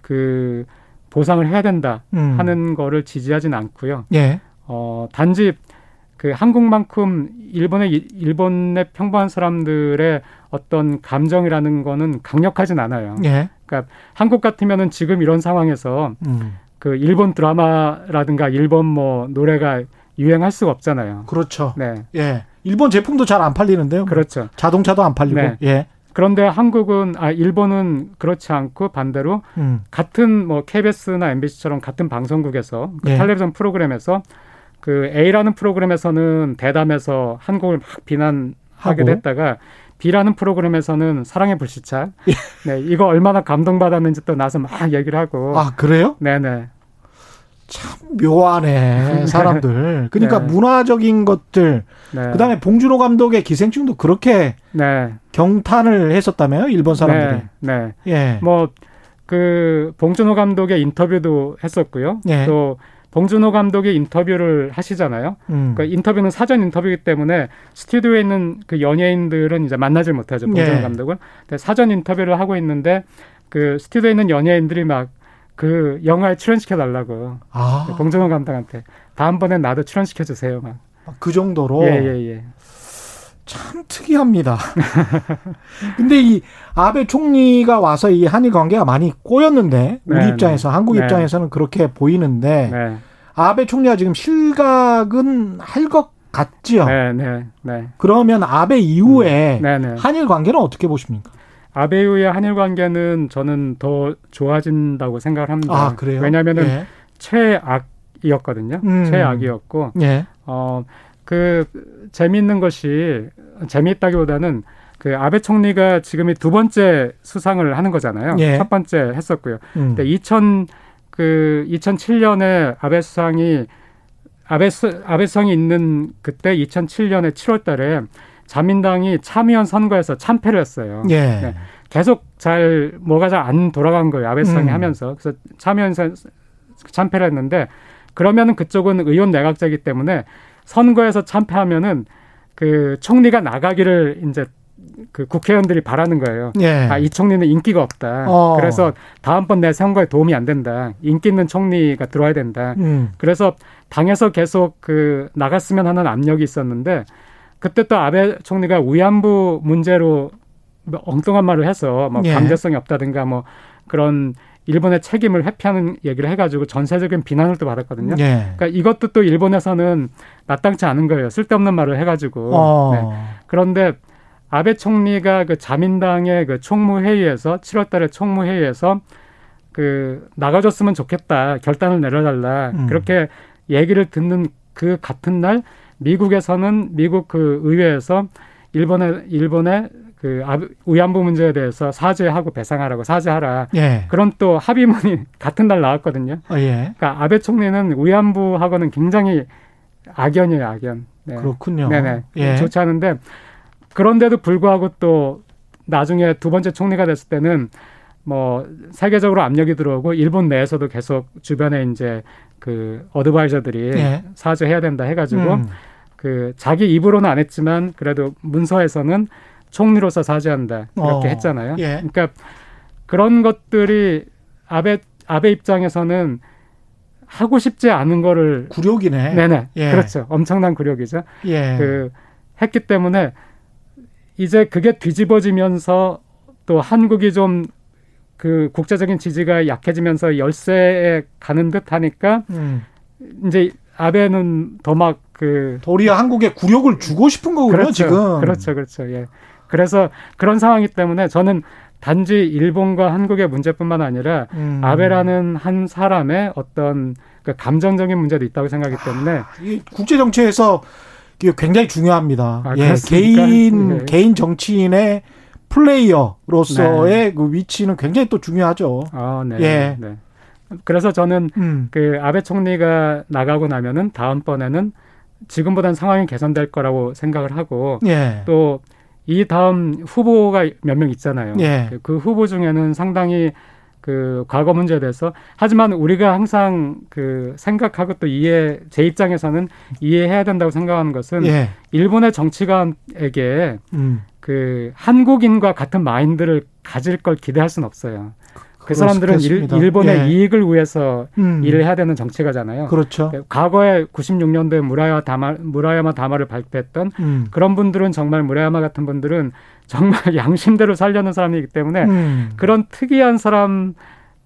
그 보상을 해야 된다 음. 하는 거를 지지하진 않고요. 예. 어, 단지 그 한국만큼 일본의 일본의 평범한 사람들의 어떤 감정이라는 거는 강력하진 않아요. 예. 그러니까 한국 같으면은 지금 이런 상황에서 음. 그 일본 드라마라든가 일본 뭐 노래가 유행할 수가 없잖아요. 그렇죠. 네. 예. 일본 제품도 잘 안 팔리는데요. 그렇죠. 자동차도 안 팔리고. 네. 예. 그런데 한국은 아 일본은 그렇지 않고 반대로 음. 같은 뭐 KBS나 MBC처럼 같은 방송국에서 그 예. 텔레비전 프로그램에서 그 A라는 프로그램에서는 대담해서 한국을 막 비난하게 됐다가 B라는 프로그램에서는 사랑의 불시착. 예. 네, 이거 얼마나 감동받았는지 또 나서 막 얘기를 하고. 아, 그래요? 네네. 참 묘하네, 사람들. 그러니까 네. 문화적인 것들. 네. 그 다음에 봉준호 감독의 기생충도 그렇게 네. 경탄을 했었다며요, 일본 사람들이. 네. 네. 예. 뭐, 그, 봉준호 감독의 인터뷰도 했었고요. 예. 또, 봉준호 감독이 인터뷰를 하시잖아요. 음. 그 인터뷰는 사전 인터뷰이기 때문에 스튜디오에 있는 그 연예인들은 이제 만나질 못하죠. 봉준호 네. 감독은. 근데 사전 인터뷰를 하고 있는데 그 스튜디오에 있는 연예인들이 막 그 영화에 출연시켜 달라고. 아. 그 봉준호 감독한테 다음번엔 나도 출연시켜 주세요. 막. 그 정도로. 예, 예, 예. 참 특이합니다. 근데 이 아베 총리가 와서 이 한일 관계가 많이 꼬였는데 우리 네, 입장에서 네. 한국 네. 입장에서는 그렇게 보이는데 네. 아베 총리가 지금 실각은 할 것 같지요. 네, 네, 네. 그러면 아베 이후에 음, 한일 관계는 어떻게 보십니까? 아베 이후의 한일 관계는 저는 더 좋아진다고 생각을 합니다. 아, 그래요? 왜냐하면은 예. 최악이었거든요. 음. 최악이었고 예. 어 그 재미있는 것이 재미있다기보다는 그 아베 총리가 지금이 두 번째 수상을 하는 거잖아요. 예. 첫 번째 했었고요. 음. 근데 2000 그 2007년에 아베 수상이 아베 수, 아베 수상이 있는 그때 2007년에 7월달에 자민당이 참의원 선거에서 참패를 했어요. 예. 네. 계속 잘 뭐가 잘 안 돌아간 거예요. 아베 수상이 음. 하면서 그래서 참의원 참패를 했는데 그러면은 그쪽은 의원 내각제이기 때문에 선거에서 참패하면은 그 총리가 나가기를 이제 그 국회의원들이 바라는 거예요. 예. 아, 이 총리는 인기가 없다. 어. 그래서 다음번 내 선거에 도움이 안 된다. 인기 있는 총리가 들어와야 된다. 음. 그래서 당에서 계속 그 나갔으면 하는 압력이 있었는데 그때 또 아베 총리가 위안부 문제로 뭐 엉뚱한 말을 해서 뭐 예. 강제성이 없다든가 뭐 그런 일본의 책임을 회피하는 얘기를 해가지고 전세적인 비난을 또 받았거든요. 예. 그러니까 이것도 또 일본에서는 마땅치 않은 거예요. 쓸데없는 말을 해가지고. 어. 네. 그런데 아베 총리가 그 자민당의 그 총무회의에서 7월달에 총무회의에서 그 나가줬으면 좋겠다 결단을 내려달라 음. 그렇게 얘기를 듣는 그 같은 날 미국에서는 미국 그 의회에서 일본의 일본의 그 위안부 문제에 대해서 사죄하고 배상하라고 사죄하라. 예. 그런 또 합의문이 같은 날 나왔거든요. 어, 예. 그러니까 아베 총리는 위안부하고는 굉장히 악연이에요, 악연. 네. 그렇군요. 네네. 예. 좋지 않은데 그런데도 불구하고 또 나중에 두 번째 총리가 됐을 때는 뭐 세계적으로 압력이 들어오고 일본 내에서도 계속 주변에 이제 그 어드바이저들이 예. 사죄해야 된다 해가지고 음. 그 자기 입으로는 안 했지만 그래도 문서에서는 총리로서 사죄한다 이렇게 어. 했잖아요. 예. 그러니까 그런 것들이 아베 아베 입장에서는 하고 싶지 않은 거를 굴욕이네. 네네. 예. 그렇죠. 엄청난 굴욕이죠. 예. 그 했기 때문에 이제 그게 뒤집어지면서 또 한국이 좀 그 국제적인 지지가 약해지면서 열세에 가는 듯 하니까 음. 이제 아베는 더 막 그 도리어 한국에 굴욕을 주고 싶은 거군요, 그렇죠. 지금. 그렇죠. 그렇죠. 예. 그래서 그런 상황이기 때문에 저는 단지 일본과 한국의 문제뿐만 아니라 음. 아베라는 한 사람의 어떤 그 감정적인 문제도 있다고 생각하기 때문에 아, 국제 정치에서 굉장히 중요합니다. 아, 예, 개인 네. 개인 정치인의 플레이어로서의 네. 그 위치는 굉장히 또 중요하죠. 아, 네. 예. 네. 그래서 저는 음. 그 아베 총리가 나가고 나면은 다음번에는 지금보다는 상황이 개선될 거라고 생각을 하고 예. 또 이 다음 후보가 몇 명 있잖아요. 예. 그, 그 후보 중에는 상당히 그 과거 문제에 대해서 하지만 우리가 항상 그 생각하고 또 이해 제 입장에서는 이해해야 된다고 생각하는 것은 예. 일본의 정치가에게 음. 그 한국인과 같은 마인드를 가질 걸 기대할 수는 없어요. 그 사람들은 일, 일본의 예. 이익을 위해서 음. 일을 해야 되는 정치가잖아요. 그렇죠. 과거에 96년도에 무라야마 다마 무라야마 다마를 발표했던 음. 그런 분들은 정말 무라야마 같은 분들은 정말 양심대로 살려는 사람이기 때문에 음. 그런 특이한 사람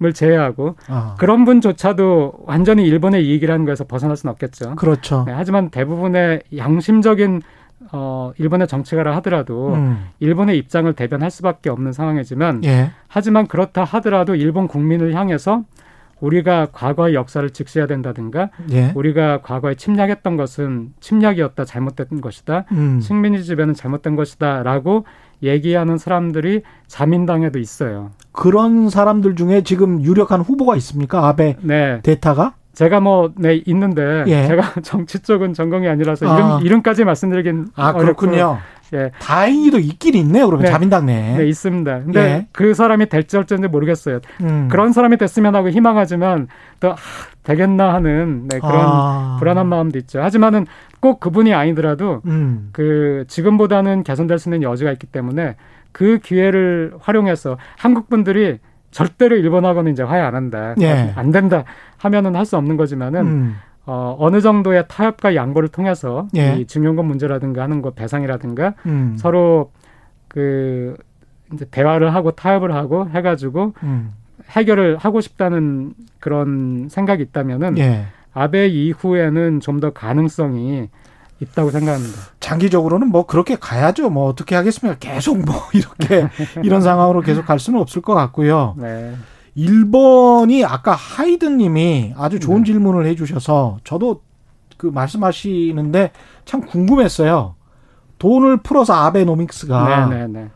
을 제외하고 아. 그런 분조차도 완전히 일본의 이익이라는 거에서 벗어날 수는 없겠죠. 그렇죠. 네, 하지만 대부분의 양심적인 어, 일본의 정치가라 하더라도 음. 일본의 입장을 대변할 수밖에 없는 상황이지만 예. 하지만 그렇다 하더라도 일본 국민을 향해서 우리가 과거의 역사를 직시해야 된다든가 예. 우리가 과거에 침략했던 것은 침략이었다 잘못된 것이다 음. 식민지 지배는 잘못된 것이다라고 얘기하는 사람들이 자민당에도 있어요. 그런 사람들 중에 지금 유력한 후보가 있습니까? 아베 네. 대타가? 제가 뭐, 네, 있는데, 예. 제가 정치 쪽은 전공이 아니라서 아. 이름, 이름까지 말씀드리긴. 아, 그렇군요. 예. 다행히도 있긴 있네요, 그러면 네. 자민당 내에. 네, 있습니다. 근데 예. 그 사람이 될지 어쩔지 모르겠어요. 음. 그런 사람이 됐으면 하고 희망하지만 또, 아, 되겠나 하는 네, 그런 아. 불안한 마음도 있죠. 하지만은 꼭 그분이 아니더라도 음. 그 지금보다는 개선될 수 있는 여지가 있기 때문에 그 기회를 활용해서 한국 분들이 절대로 일본하고는 이제 화해 안 한다. 예. 안 된다 하면은 할 수 없는 거지만은 음. 어, 어느 정도의 타협과 양보를 통해서 예. 이 증여금 문제라든가 하는 것 배상이라든가 음. 서로 그 이제 대화를 하고 타협을 하고 해가지고 음. 해결을 하고 싶다는 그런 생각이 있다면은 예. 아베 이후에는 좀 더 가능성이 있다고 생각합니다. 장기적으로는 뭐 그렇게 가야죠. 뭐 어떻게 하겠습니까? 계속 뭐 이렇게 이런 상황으로 계속 갈 수는 없을 것 같고요. 네. 일본이 아까 하이든님이 아주 좋은 네. 질문을 해주셔서 저도 그 말씀하시는데 참 궁금했어요. 돈을 풀어서 아베노믹스가 네, 네, 네.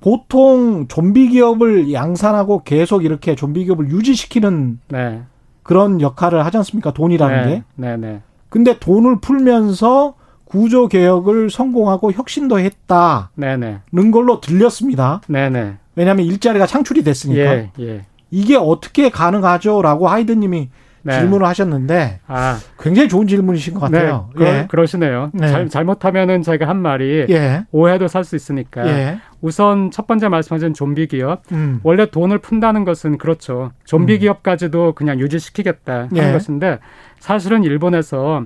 보통 좀비 기업을 양산하고 계속 이렇게 좀비 기업을 유지시키는 네. 그런 역할을 하지 않습니까? 돈이라는 게. 네, 네. 근데 돈을 풀면서 구조 개혁을 성공하고 혁신도 했다는 네네. 걸로 들렸습니다. 네네. 왜냐하면 일자리가 창출이 됐으니까. 예, 예. 이게 어떻게 가능하죠?라고 하이드님이 네. 질문을 하셨는데 아. 굉장히 좋은 질문이신 것 같아요. 네, 예. 그러, 시네요 네. 잘, 잘못하면은 제가 한 말이 예. 오해도 살 수 있으니까 예. 우선 첫 번째 말씀하신 좀비 기업 음. 원래 돈을 푼다는 것은 그렇죠. 좀비 음. 기업까지도 그냥 유지시키겠다 하는 예. 것인데 사실은 일본에서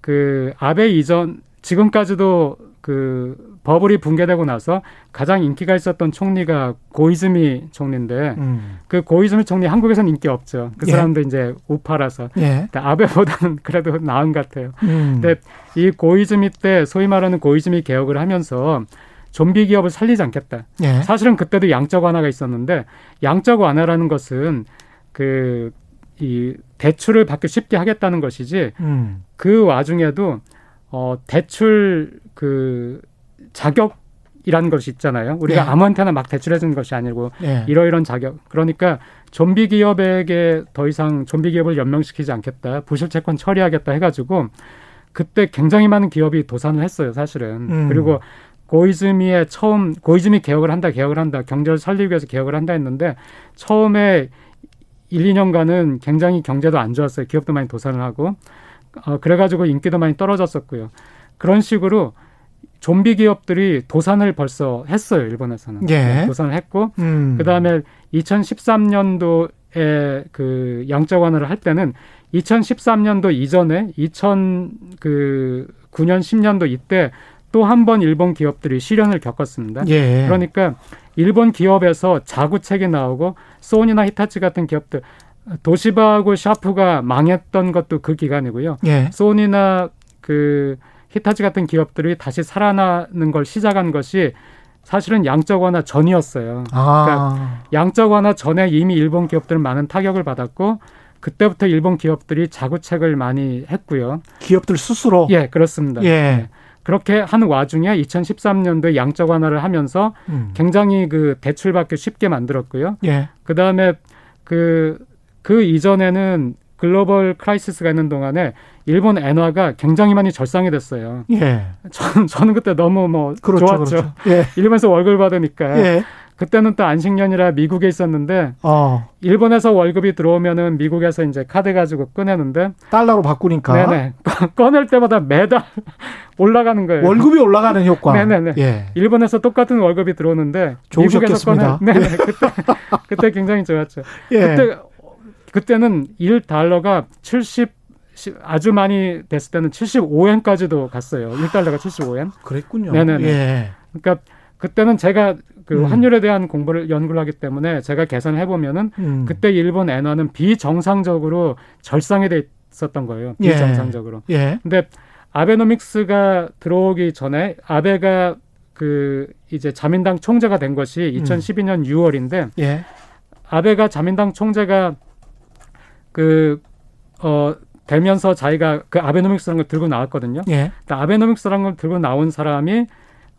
그 아베 이전 지금까지도 그 버블이 붕괴되고 나서 가장 인기가 있었던 총리가 고이즈미 총리인데 음. 그 고이즈미 총리 한국에서는 인기 없죠. 그 예. 사람도 예. 이제 우파라서. 예. 아베보다는 그래도 나은 것 같아요. 음. 근데 이 고이즈미 때 소위 말하는 고이즈미 개혁을 하면서 좀비 기업을 살리지 않겠다. 예. 사실은 그때도 양적 완화가 있었는데 양적 완화라는 것은 그 이 대출을 받기 쉽게 하겠다는 것이지 음. 그 와중에도 어 대출 그 자격이라는 것이 있잖아요. 우리가 네. 아무한테나 막 대출해 주는 것이 아니고 네. 이러이런 자격. 그러니까 좀비 기업에게 더 이상 좀비 기업을 연명시키지 않겠다. 부실 채권 처리하겠다 해 가지고 그때 굉장히 많은 기업이 도산을 했어요, 사실은. 음. 그리고 고이즈미의 처음 고이즈미 개혁을 한다, 개혁을 한다, 경제를 살리기 위해서 개혁을 한다 했는데 처음에 1, 2년간은 굉장히 경제도 안 좋았어요. 기업도 많이 도산을 하고 어, 그래가지고 인기도 많이 떨어졌었고요. 그런 식으로 좀비 기업들이 도산을 벌써 했어요 일본에서는 예. 도산을 했고 음. 그 다음에 2013년도에 그 양적 완화를 할 때는 2013년도 이전에 2009년 10년도 이때 또 한 번 일본 기업들이 시련을 겪었습니다. 예. 그러니까 일본 기업에서 자구책이 나오고 소니나 히타치 같은 기업들 도시바하고 샤프가 망했던 것도 그 기간이고요. 예. 소니나 그 히타치 같은 기업들이 다시 살아나는 걸 시작한 것이 사실은 양적 완화 전이었어요. 아. 그러니까 양적 완화 전에 이미 일본 기업들은 많은 타격을 받았고 그때부터 일본 기업들이 자구책을 많이 했고요. 기업들 스스로? 예, 그렇습니다. 예. 네. 그렇게 하는 와중에 2013년도에 양적 완화를 하면서 음. 굉장히 그 대출받기 쉽게 만들었고요. 예. 그다음에 그, 그 이전에는 global crisis가 있는 동안에 일본 엔화가 굉장히 많이 절상이 됐어요. 예. 저는, 저는 그때 너무 뭐 그렇죠, 좋았죠. 그렇죠. 예. 일본에서 월급을 받으니까. 예. 그때는 또 안식년이라 미국에 있었는데 어. 일본에서 월급이 들어오면은 미국에서 이제 카드 가지고 꺼내는데 달러로 바꾸니까 네네 꺼낼 때마다 매달 올라가는 거예요. 월급이 올라가는 효과. 네네네. 예. 일본에서 똑같은 월급이 들어오는데 좋으셨겠습니다. 미국에서 꺼내. 네네. 그때 그때 굉장히 좋았죠. 예. 그때 그때는 1달러가 70 아주 많이 됐을 때는 75엔까지도 갔어요. 1달러가 75엔. 그랬군요. 네네. 예. 그러니까 그때는 제가 그 음. 환율에 대한 공부를 연구를 하기 때문에 제가 계산을 해보면은 음. 그때 일본 엔화는 비정상적으로 절상이 돼 있었던 거예요. 예. 비정상적으로. 예. 예. 근데 아베노믹스가 들어오기 전에 아베가 그 이제 자민당 총재가 된 것이 2012년 음. 6월인데 예. 아베가 자민당 총재가 그어 되면서 자기가 그 아베노믹스라는 걸 들고 나왔거든요. 예. 아베노믹스라는 걸 들고 나온 사람이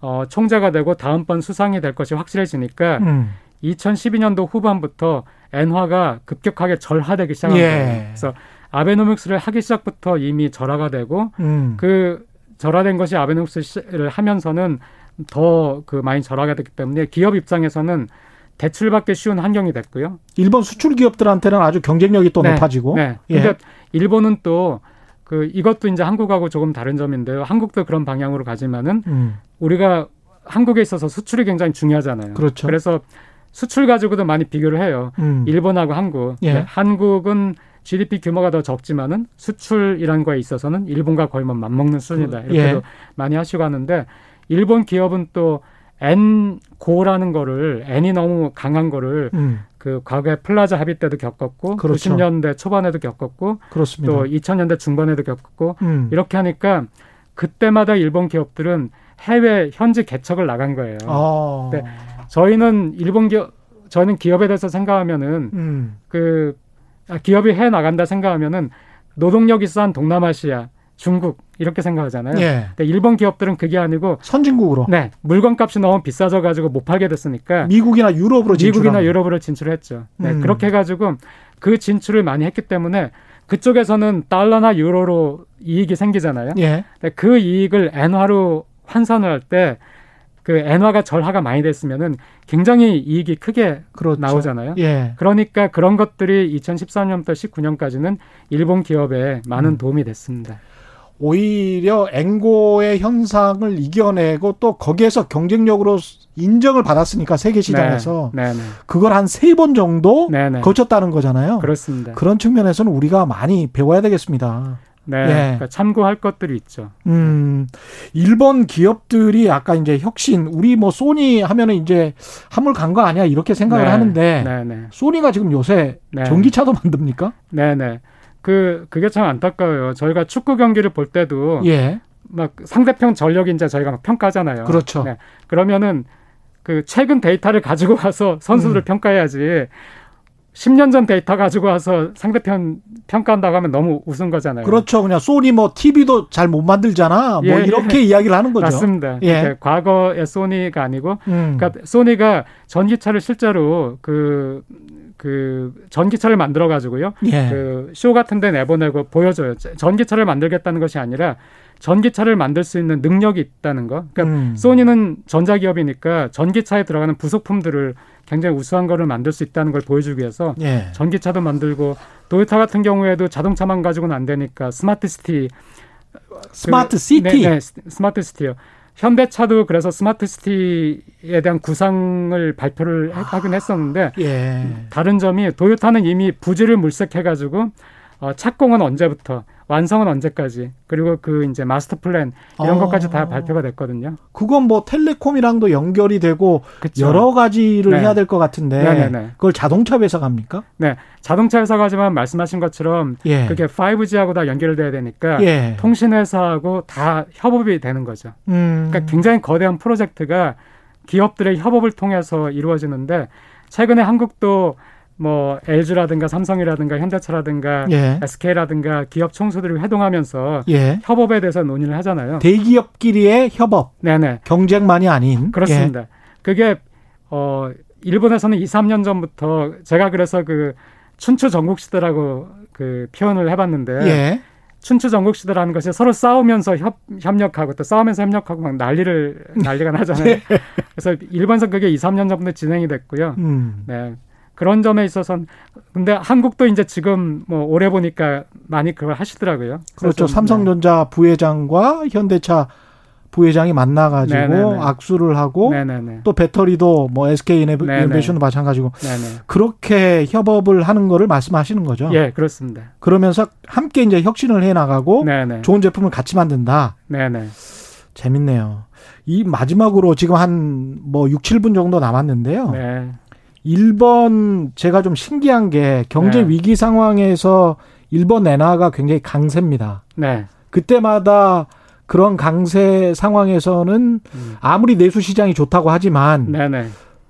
어, 총재가 되고 다음번 수상이 될 것이 확실해지니까 음. 2012년도 후반부터 엔화가 급격하게 절하되기 시작한 예. 거예요. 그래서 아베노믹스를 하기 시작부터 이미 절하가 되고 음. 그 절하된 것이 아베노믹스를 하면서는 더 그 많이 절하가 됐기 때문에 기업 입장에서는 대출받기 쉬운 환경이 됐고요. 일본 수출 기업들한테는 아주 경쟁력이 또 네. 높아지고. 네. 예. 근데 일본은 또 그 이것도 이제 한국하고 조금 다른 점인데요. 한국도 그런 방향으로 가지만은 음. 우리가 한국에 있어서 수출이 굉장히 중요하잖아요. 그렇죠. 그래서 수출 가지고도 많이 비교를 해요. 음. 일본하고 한국. 예. 네, 한국은 GDP 규모가 더 적지만은 수출이라는 거에 있어서는 일본과 거의 뭐 맞먹는 수준이다. 그, 이렇게도 예. 많이 하시고 하는데 일본 기업은 또 엔고라는 거를 엔이 너무 강한 거를 음. 그 과거에 플라자 합의 때도 겪었고 그렇죠. 90년대 초반에도 겪었고 그렇습니다. 또 2000년대 중반에도 겪었고 음. 이렇게 하니까 그때마다 일본 기업들은 해외 현지 개척을 나간 거예요. 아. 근데 저희는 일본 기업 저희는 기업에 대해서 생각하면은 음. 그 아, 기업이 해 나간다 생각하면은 노동력이 싼 동남아시아, 중국 이렇게 생각하잖아요. 예. 근데 일본 기업들은 그게 아니고 선진국으로. 네, 물건값이 너무 비싸져 가지고 못 팔게 됐으니까 미국이나 유럽으로 진출. 미국이나 유럽으로 진출했죠. 네, 음. 그렇게 해 가지고 그 진출을 많이 했기 때문에 그쪽에서는 달러나 유로로 이익이 생기잖아요. 예. 그 이익을 엔화로 환산을 할 때 그 엔화가 절하가 많이 됐으면은 굉장히 이익이 크게 그렇죠. 나오잖아요. 예. 그러니까 그런 것들이 2013년부터 19년까지는 일본 기업에 많은 음. 도움이 됐습니다. 오히려 앵고의 현상을 이겨내고 또 거기에서 경쟁력으로 인정을 받았으니까 세계 시장에서 네, 네, 네. 그걸 한 세 번 정도 네, 네. 거쳤다는 거잖아요. 그렇습니다. 그런 측면에서는 우리가 많이 배워야 되겠습니다. 네, 예. 그러니까 참고할 것들이 있죠. 음, 일본 기업들이 아까 이제 혁신, 우리 뭐 소니 하면은 이제 한물 간 거 아니야 이렇게 생각을 네, 하는데 네, 네. 소니가 지금 요새 네. 전기차도 만듭니까? 네, 네. 그 그게 참 안타까워요. 저희가 축구 경기를 볼 때도 예. 막 상대편 전력 이제 저희가 막 평가하잖아요. 그렇죠. 네. 그러면은 그 최근 데이터를 가지고 와서 선수들을 음. 평가해야지 10년 전 데이터 가지고 와서 상대편 평가한다고 하면 너무 우스운 거잖아요. 그렇죠. 그냥 소니 뭐 TV도 잘 못 만들잖아. 뭐 예, 이렇게 예. 이야기를 하는 거죠. 맞습니다. 예. 과거의 소니가 아니고 음. 그러니까 소니가 전기차를 실제로 그 그 전기차를 만들어 가지고요. 예. 그쇼 같은 데 내보내고 보여줘요. 전기차를 만들겠다는 것이 아니라 전기차를 만들 수 있는 능력이 있다는 거. 그러니까 음. 소니는 전자기업이니까 전기차에 들어가는 부속품들을 굉장히 우수한 거를 만들 수 있다는 걸 보여주기 위해서 예. 전기차도 만들고 도요타 같은 경우에도 자동차만 가지고는 안 되니까 smart city smart city 그, 네, 네, smart city요. 현대차도 그래서 smart city에 대한 구상을 발표를 아, 하긴 했었는데 예. 다른 점이 도요타는 이미 부지를 물색해 가지고 어, 착공은 언제부터 완성은 언제까지 그리고 그 이제 마스터 플랜 이런 아. 것까지 다 발표가 됐거든요. 그건 뭐 텔레콤이랑도 연결이 되고 그쵸. 여러 가지를 네. 해야 될 것 같은데 네네네. 그걸 자동차 회사가 합니까? 네, 자동차 회사가 지만 말씀하신 것처럼 예. 그게 5G하고 다 연결돼야 되니까 예. 통신 회사하고 다 협업이 되는 거죠. 음. 그러니까 굉장히 거대한 프로젝트가 기업들의 협업을 통해서 이루어지는데 최근에 한국도 뭐 LG라든가 삼성이라든가 현대차라든가 예. SK라든가 기업 총수들이 회동하면서 예. 협업에 대해서 논의를 하잖아요. 대기업끼리의 협업. 네네. 경쟁만이 아닌. 그렇습니다. 예. 그게 어 일본에서는 2, 3년 전부터 제가 그래서 그 춘추 전국 시대라고 그 표현을 해봤는데 예. 춘추 전국 시대라는 것이 서로 싸우면서 협, 협력하고 또 싸우면서 협력하고 막 난리를 난리가 나잖아요. 예. 그래서 일본에서 그게 2, 3년 전부터 진행이 됐고요. 음. 네. 그런 점에 있어서는 근데 한국도 이제 지금 뭐 올해 보니까 많이 그걸 하시더라고요. 그렇죠. 삼성전자 부회장과 현대차 부회장이 만나가지고 네네네. 악수를 하고 네네네. 또 배터리도 뭐 SK 이노베이션도 마찬가지고 네네. 그렇게 협업을 하는 거를 말씀하시는 거죠. 예, 그렇습니다. 그러면서 함께 이제 혁신을 해 나가고 좋은 제품을 같이 만든다. 네네. 재밌네요. 이 마지막으로 지금 한 뭐 6, 7분 정도 남았는데요. 네. 일본 제가 좀 신기한 게 경제 네. 위기 상황에서 일본 엔화가 굉장히 강세입니다. 네. 그때마다 그런 강세 상황에서는 음. 아무리 내수 시장이 좋다고 하지만 네네.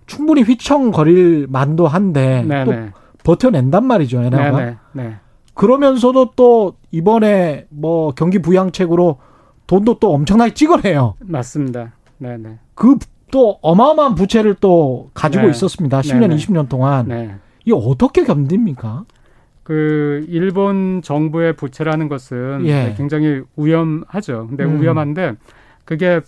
충분히 휘청거릴 만도 한데 네네. 또 버텨낸단 말이죠 엔화가. 네. 그러면서도 또 이번에 뭐 경기 부양책으로 돈도 또 엄청나게 찍어내요. 맞습니다. 네네. 그 또 어마어마한 부채를 또 가지고 네. 있었습니다. 10년, 네네. 20년 동안. 네. 이게 어떻게 견딥니까? 그 일본 정부의 부채라는 것은 예. 굉장히 위험하죠. 근데 음. 위험한데 그게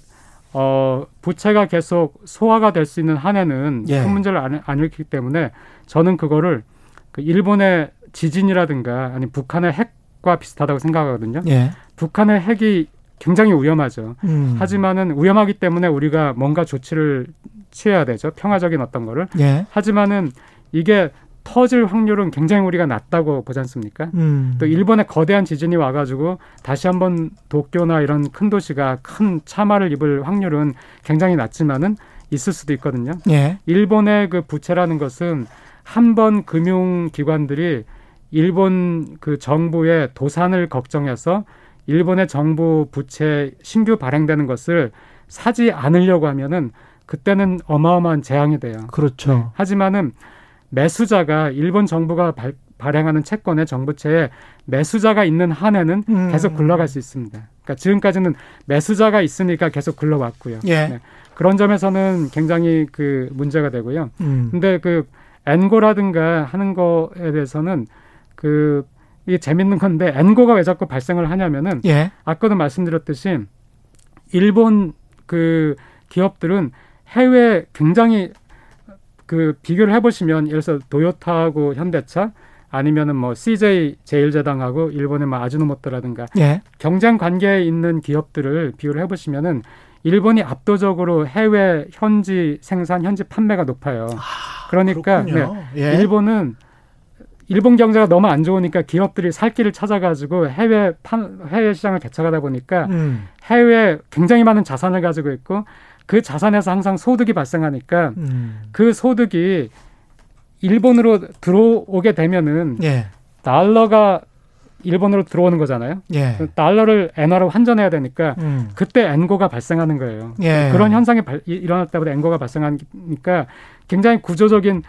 어 부채가 계속 소화가 될 수 있는 한에는 예. 큰 문제를 안, 안 일으키기 때문에 저는 그거를 그 일본의 지진이라든가 아니 북한의 핵과 비슷하다고 생각하거든요. 예. 북한의 핵이 굉장히 위험하죠. 음. 하지만은 위험하기 때문에 우리가 뭔가 조치를 취해야 되죠. 평화적인 어떤 거를. 예. 하지만은 이게 터질 확률은 굉장히 우리가 낮다고 보지 않습니까? 음. 또 일본의 거대한 지진이 와가지고 다시 한번 도쿄나 이런 큰 도시가 큰 참화를 입을 확률은 굉장히 낮지만은 있을 수도 있거든요. 예. 일본의 그 부채라는 것은 한 번 금융기관들이 일본 그 정부의 도산을 걱정해서 일본의 정부 부채 신규 발행되는 것을 사지 않으려고 하면은 그때는 어마어마한 재앙이 돼요. 그렇죠. 네. 하지만은 매수자가 일본 정부가 발, 발행하는 채권의 정부채에 매수자가 있는 한에는 음. 계속 굴러갈 수 있습니다. 그러니까 지금까지는 매수자가 있으니까 계속 굴러왔고요. 예. 네. 그런 점에서는 굉장히 그 문제가 되고요. 음. 근데 그 엔고라든가 하는 거에 대해서는 그 이게 재밌는 건데 엔고가 왜 자꾸 발생을 하냐면은 예. 아까도 말씀드렸듯이 일본 그 기업들은 해외 굉장히 그 비교를 해보시면 예를 들어서 도요타하고 현대차 아니면은 뭐 CJ 제일제당하고 일본의 뭐 아주노모토라든가 예. 경쟁 관계에 있는 기업들을 비교를 해보시면은 일본이 압도적으로 해외 현지 생산, 현지 판매가 높아요. 아, 그러니까 네, 예. 일본은 일본 경제가 너무 안 좋으니까 기업들이 살 길을 찾아가지고 해외 판, 해외 시장을 개척하다 보니까 음. 해외에 굉장히 많은 자산을 가지고 있고 그 자산에서 항상 소득이 발생하니까 음. 그 소득이 일본으로 들어오게 되면은 예. 달러가 일본으로 들어오는 거잖아요. 예. 달러를 엔화로 환전해야 되니까 음. 그때 엔고가 발생하는 거예요. 예. 그런 현상이 발, 때보다 엔고가 발생하니까 굉장히 구조적인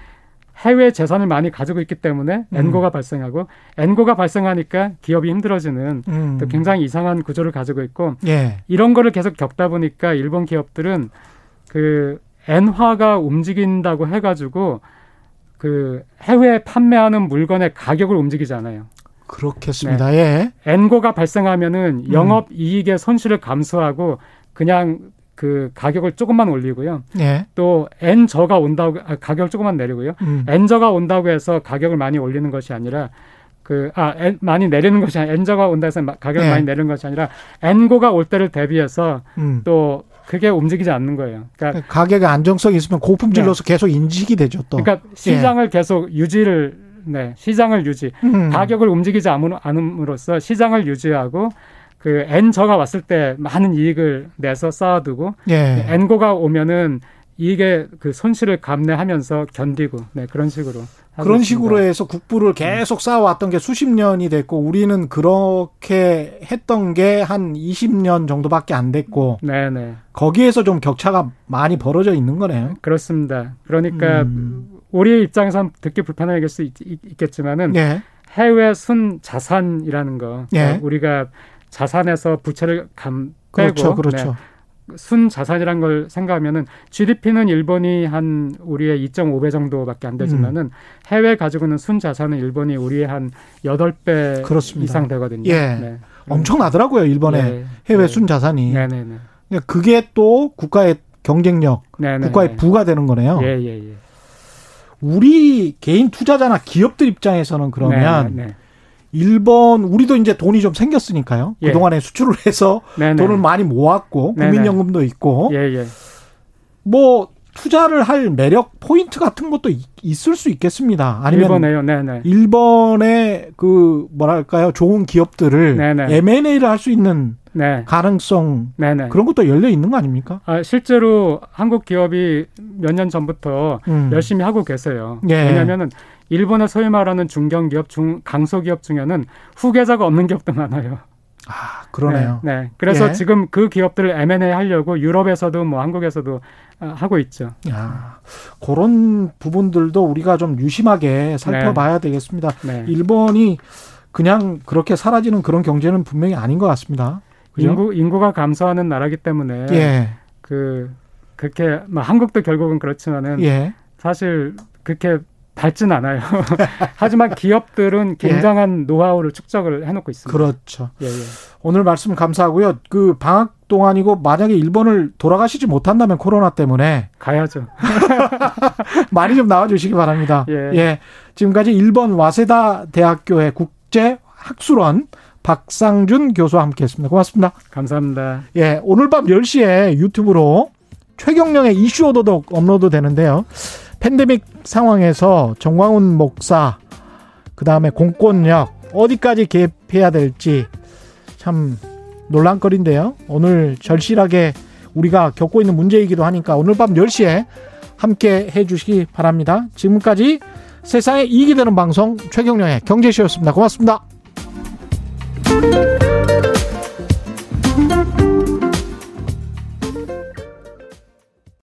해외 재산을 많이 가지고 있기 때문에 음. 엔고가 발생하고 엔고가 발생하니까 기업이 힘들어지는 음. 또 굉장히 이상한 구조를 가지고 있고 예. 이런 거를 계속 겪다 보니까 일본 기업들은 그 엔화가 움직인다고 해가지고 그 해외에 판매하는 물건의 가격을 움직이잖아요. 그렇겠습니다. 네. 예. 엔고가 발생하면은 음. 영업 이익의 손실을 감수하고 그냥 그 가격을 조금만 올리고요. 예. 또 엔저가 온다고 아, 가격을 조금만 내리고요. 음. 엔저가 온다고 해서 가격을 많이 올리는 것이 아니라 그아 많이 내리는 것이 아니라 엔저가 온다 해서 가격을 예. 많이 내리는 것이 아니라 엔고가 올 때를 대비해서 음. 또 그게 움직이지 않는 거예요. 그러니까 가격의 안정성이 있으면 고품질로서 네. 계속 인식이 되죠. 또. 그러니까 시장을 예. 계속 유지를 네 시장을 유지 음. 가격을 움직이지 않음으로써 시장을 유지하고 그 엔저가 왔을 때 많은 이익을 내서 쌓아두고 예. 엔고가 오면은 이게 그 손실을 감내하면서 견디고 네 그런 식으로 그런 식으로 해서 국부를 계속 쌓아왔던 게 수십 년이 됐고 우리는 그렇게 했던 게 한 20년 정도밖에 안 됐고 네네 네. 거기에서 좀 격차가 많이 벌어져 있는 거네요. 그렇습니다. 그러니까 음. 우리 입장에선 듣기 불편하게 수 있, 겠지만은 예. 해외 순 자산이라는 거 예. 그러니까 우리가 자산에서 부채를 감 빼고 그렇죠, 그렇죠. 네. 순 자산이란 걸 생각하면은 GDP는 일본이 한 우리의 2.5배 정도밖에 안 되지만은 음. 해외 가지고 있는 순 자산은 일본이 우리의 한 8배 그렇습니다. 이상 되거든요. 예. 네. 엄청나더라고요, 일본의 네. 해외 네. 순 자산이. 네, 네, 네. 그게 또 국가의 경쟁력, 네, 네 국가의 네. 부가 되는 거네요. 예, 예, 예. 우리 개인 투자자나 기업들 입장에서는 그러면 네, 네. 일본 우리도 이제 돈이 좀 생겼으니까요. 예. 그동안에 수출을 해서 네네. 돈을 많이 모았고 국민연금도 있고 예, 예. 뭐 투자를 할 매력 포인트 같은 것도 있을 수 있겠습니다. 아니면 일본에요. 네네. 일본의 그 뭐랄까요 좋은 기업들을 네네. M&A를 할 수 있는 네. 가능성 네네. 그런 것도 열려 있는 거 아닙니까? 아, 실제로 한국 기업이 몇 년 전부터 음. 열심히 하고 계세요. 예. 왜냐하면은 일본의 소위 말하는 중견기업, 중 강소기업 중에는 후계자가 없는 기업도 많아요. 아, 그러네요. 네. 네. 그래서 예. 지금 그 기업들을 M&A 하려고 유럽에서도 뭐 한국에서도 아, 하고 있죠. 야, 그런 부분들도 우리가 좀 유심하게 살펴봐야 네. 되겠습니다. 네. 일본이 그냥 그렇게 사라지는 그런 경제는 분명히 아닌 것 같습니다. 그죠? 인구 인구가 감소하는 나라기 때문에 예. 그 그렇게 뭐 한국도 결국은 그렇지만은 예. 사실 그렇게 밝진 않아요. 하지만 기업들은 예. 굉장한 예. 노하우를 축적을 해놓고 있습니다. 그렇죠. 예, 예. 오늘 말씀 감사하고요. 그 방학 동안이고 만약에 일본을 돌아가시지 못한다면 코로나 때문에 가야죠. 많이 좀 나와주시기 바랍니다. 예. 예. 지금까지 일본 와세다 대학교의 국제 학술원 박상준 교수와 함께했습니다. 고맙습니다. 감사합니다. 예, 오늘 밤 10시에 유튜브로 최경령의 이슈 오도독 업로드 되는데요. 팬데믹 상황에서 정광훈 목사 그다음에 공권력 어디까지 개입해야 될지 참 논란거리인데요. 오늘 절실하게 우리가 겪고 있는 문제이기도 하니까 오늘 밤 10시에 함께 해 주시기 바랍니다. 지금까지 세상에 이익이 되는 방송 최경령의 경제쇼였습니다. 고맙습니다.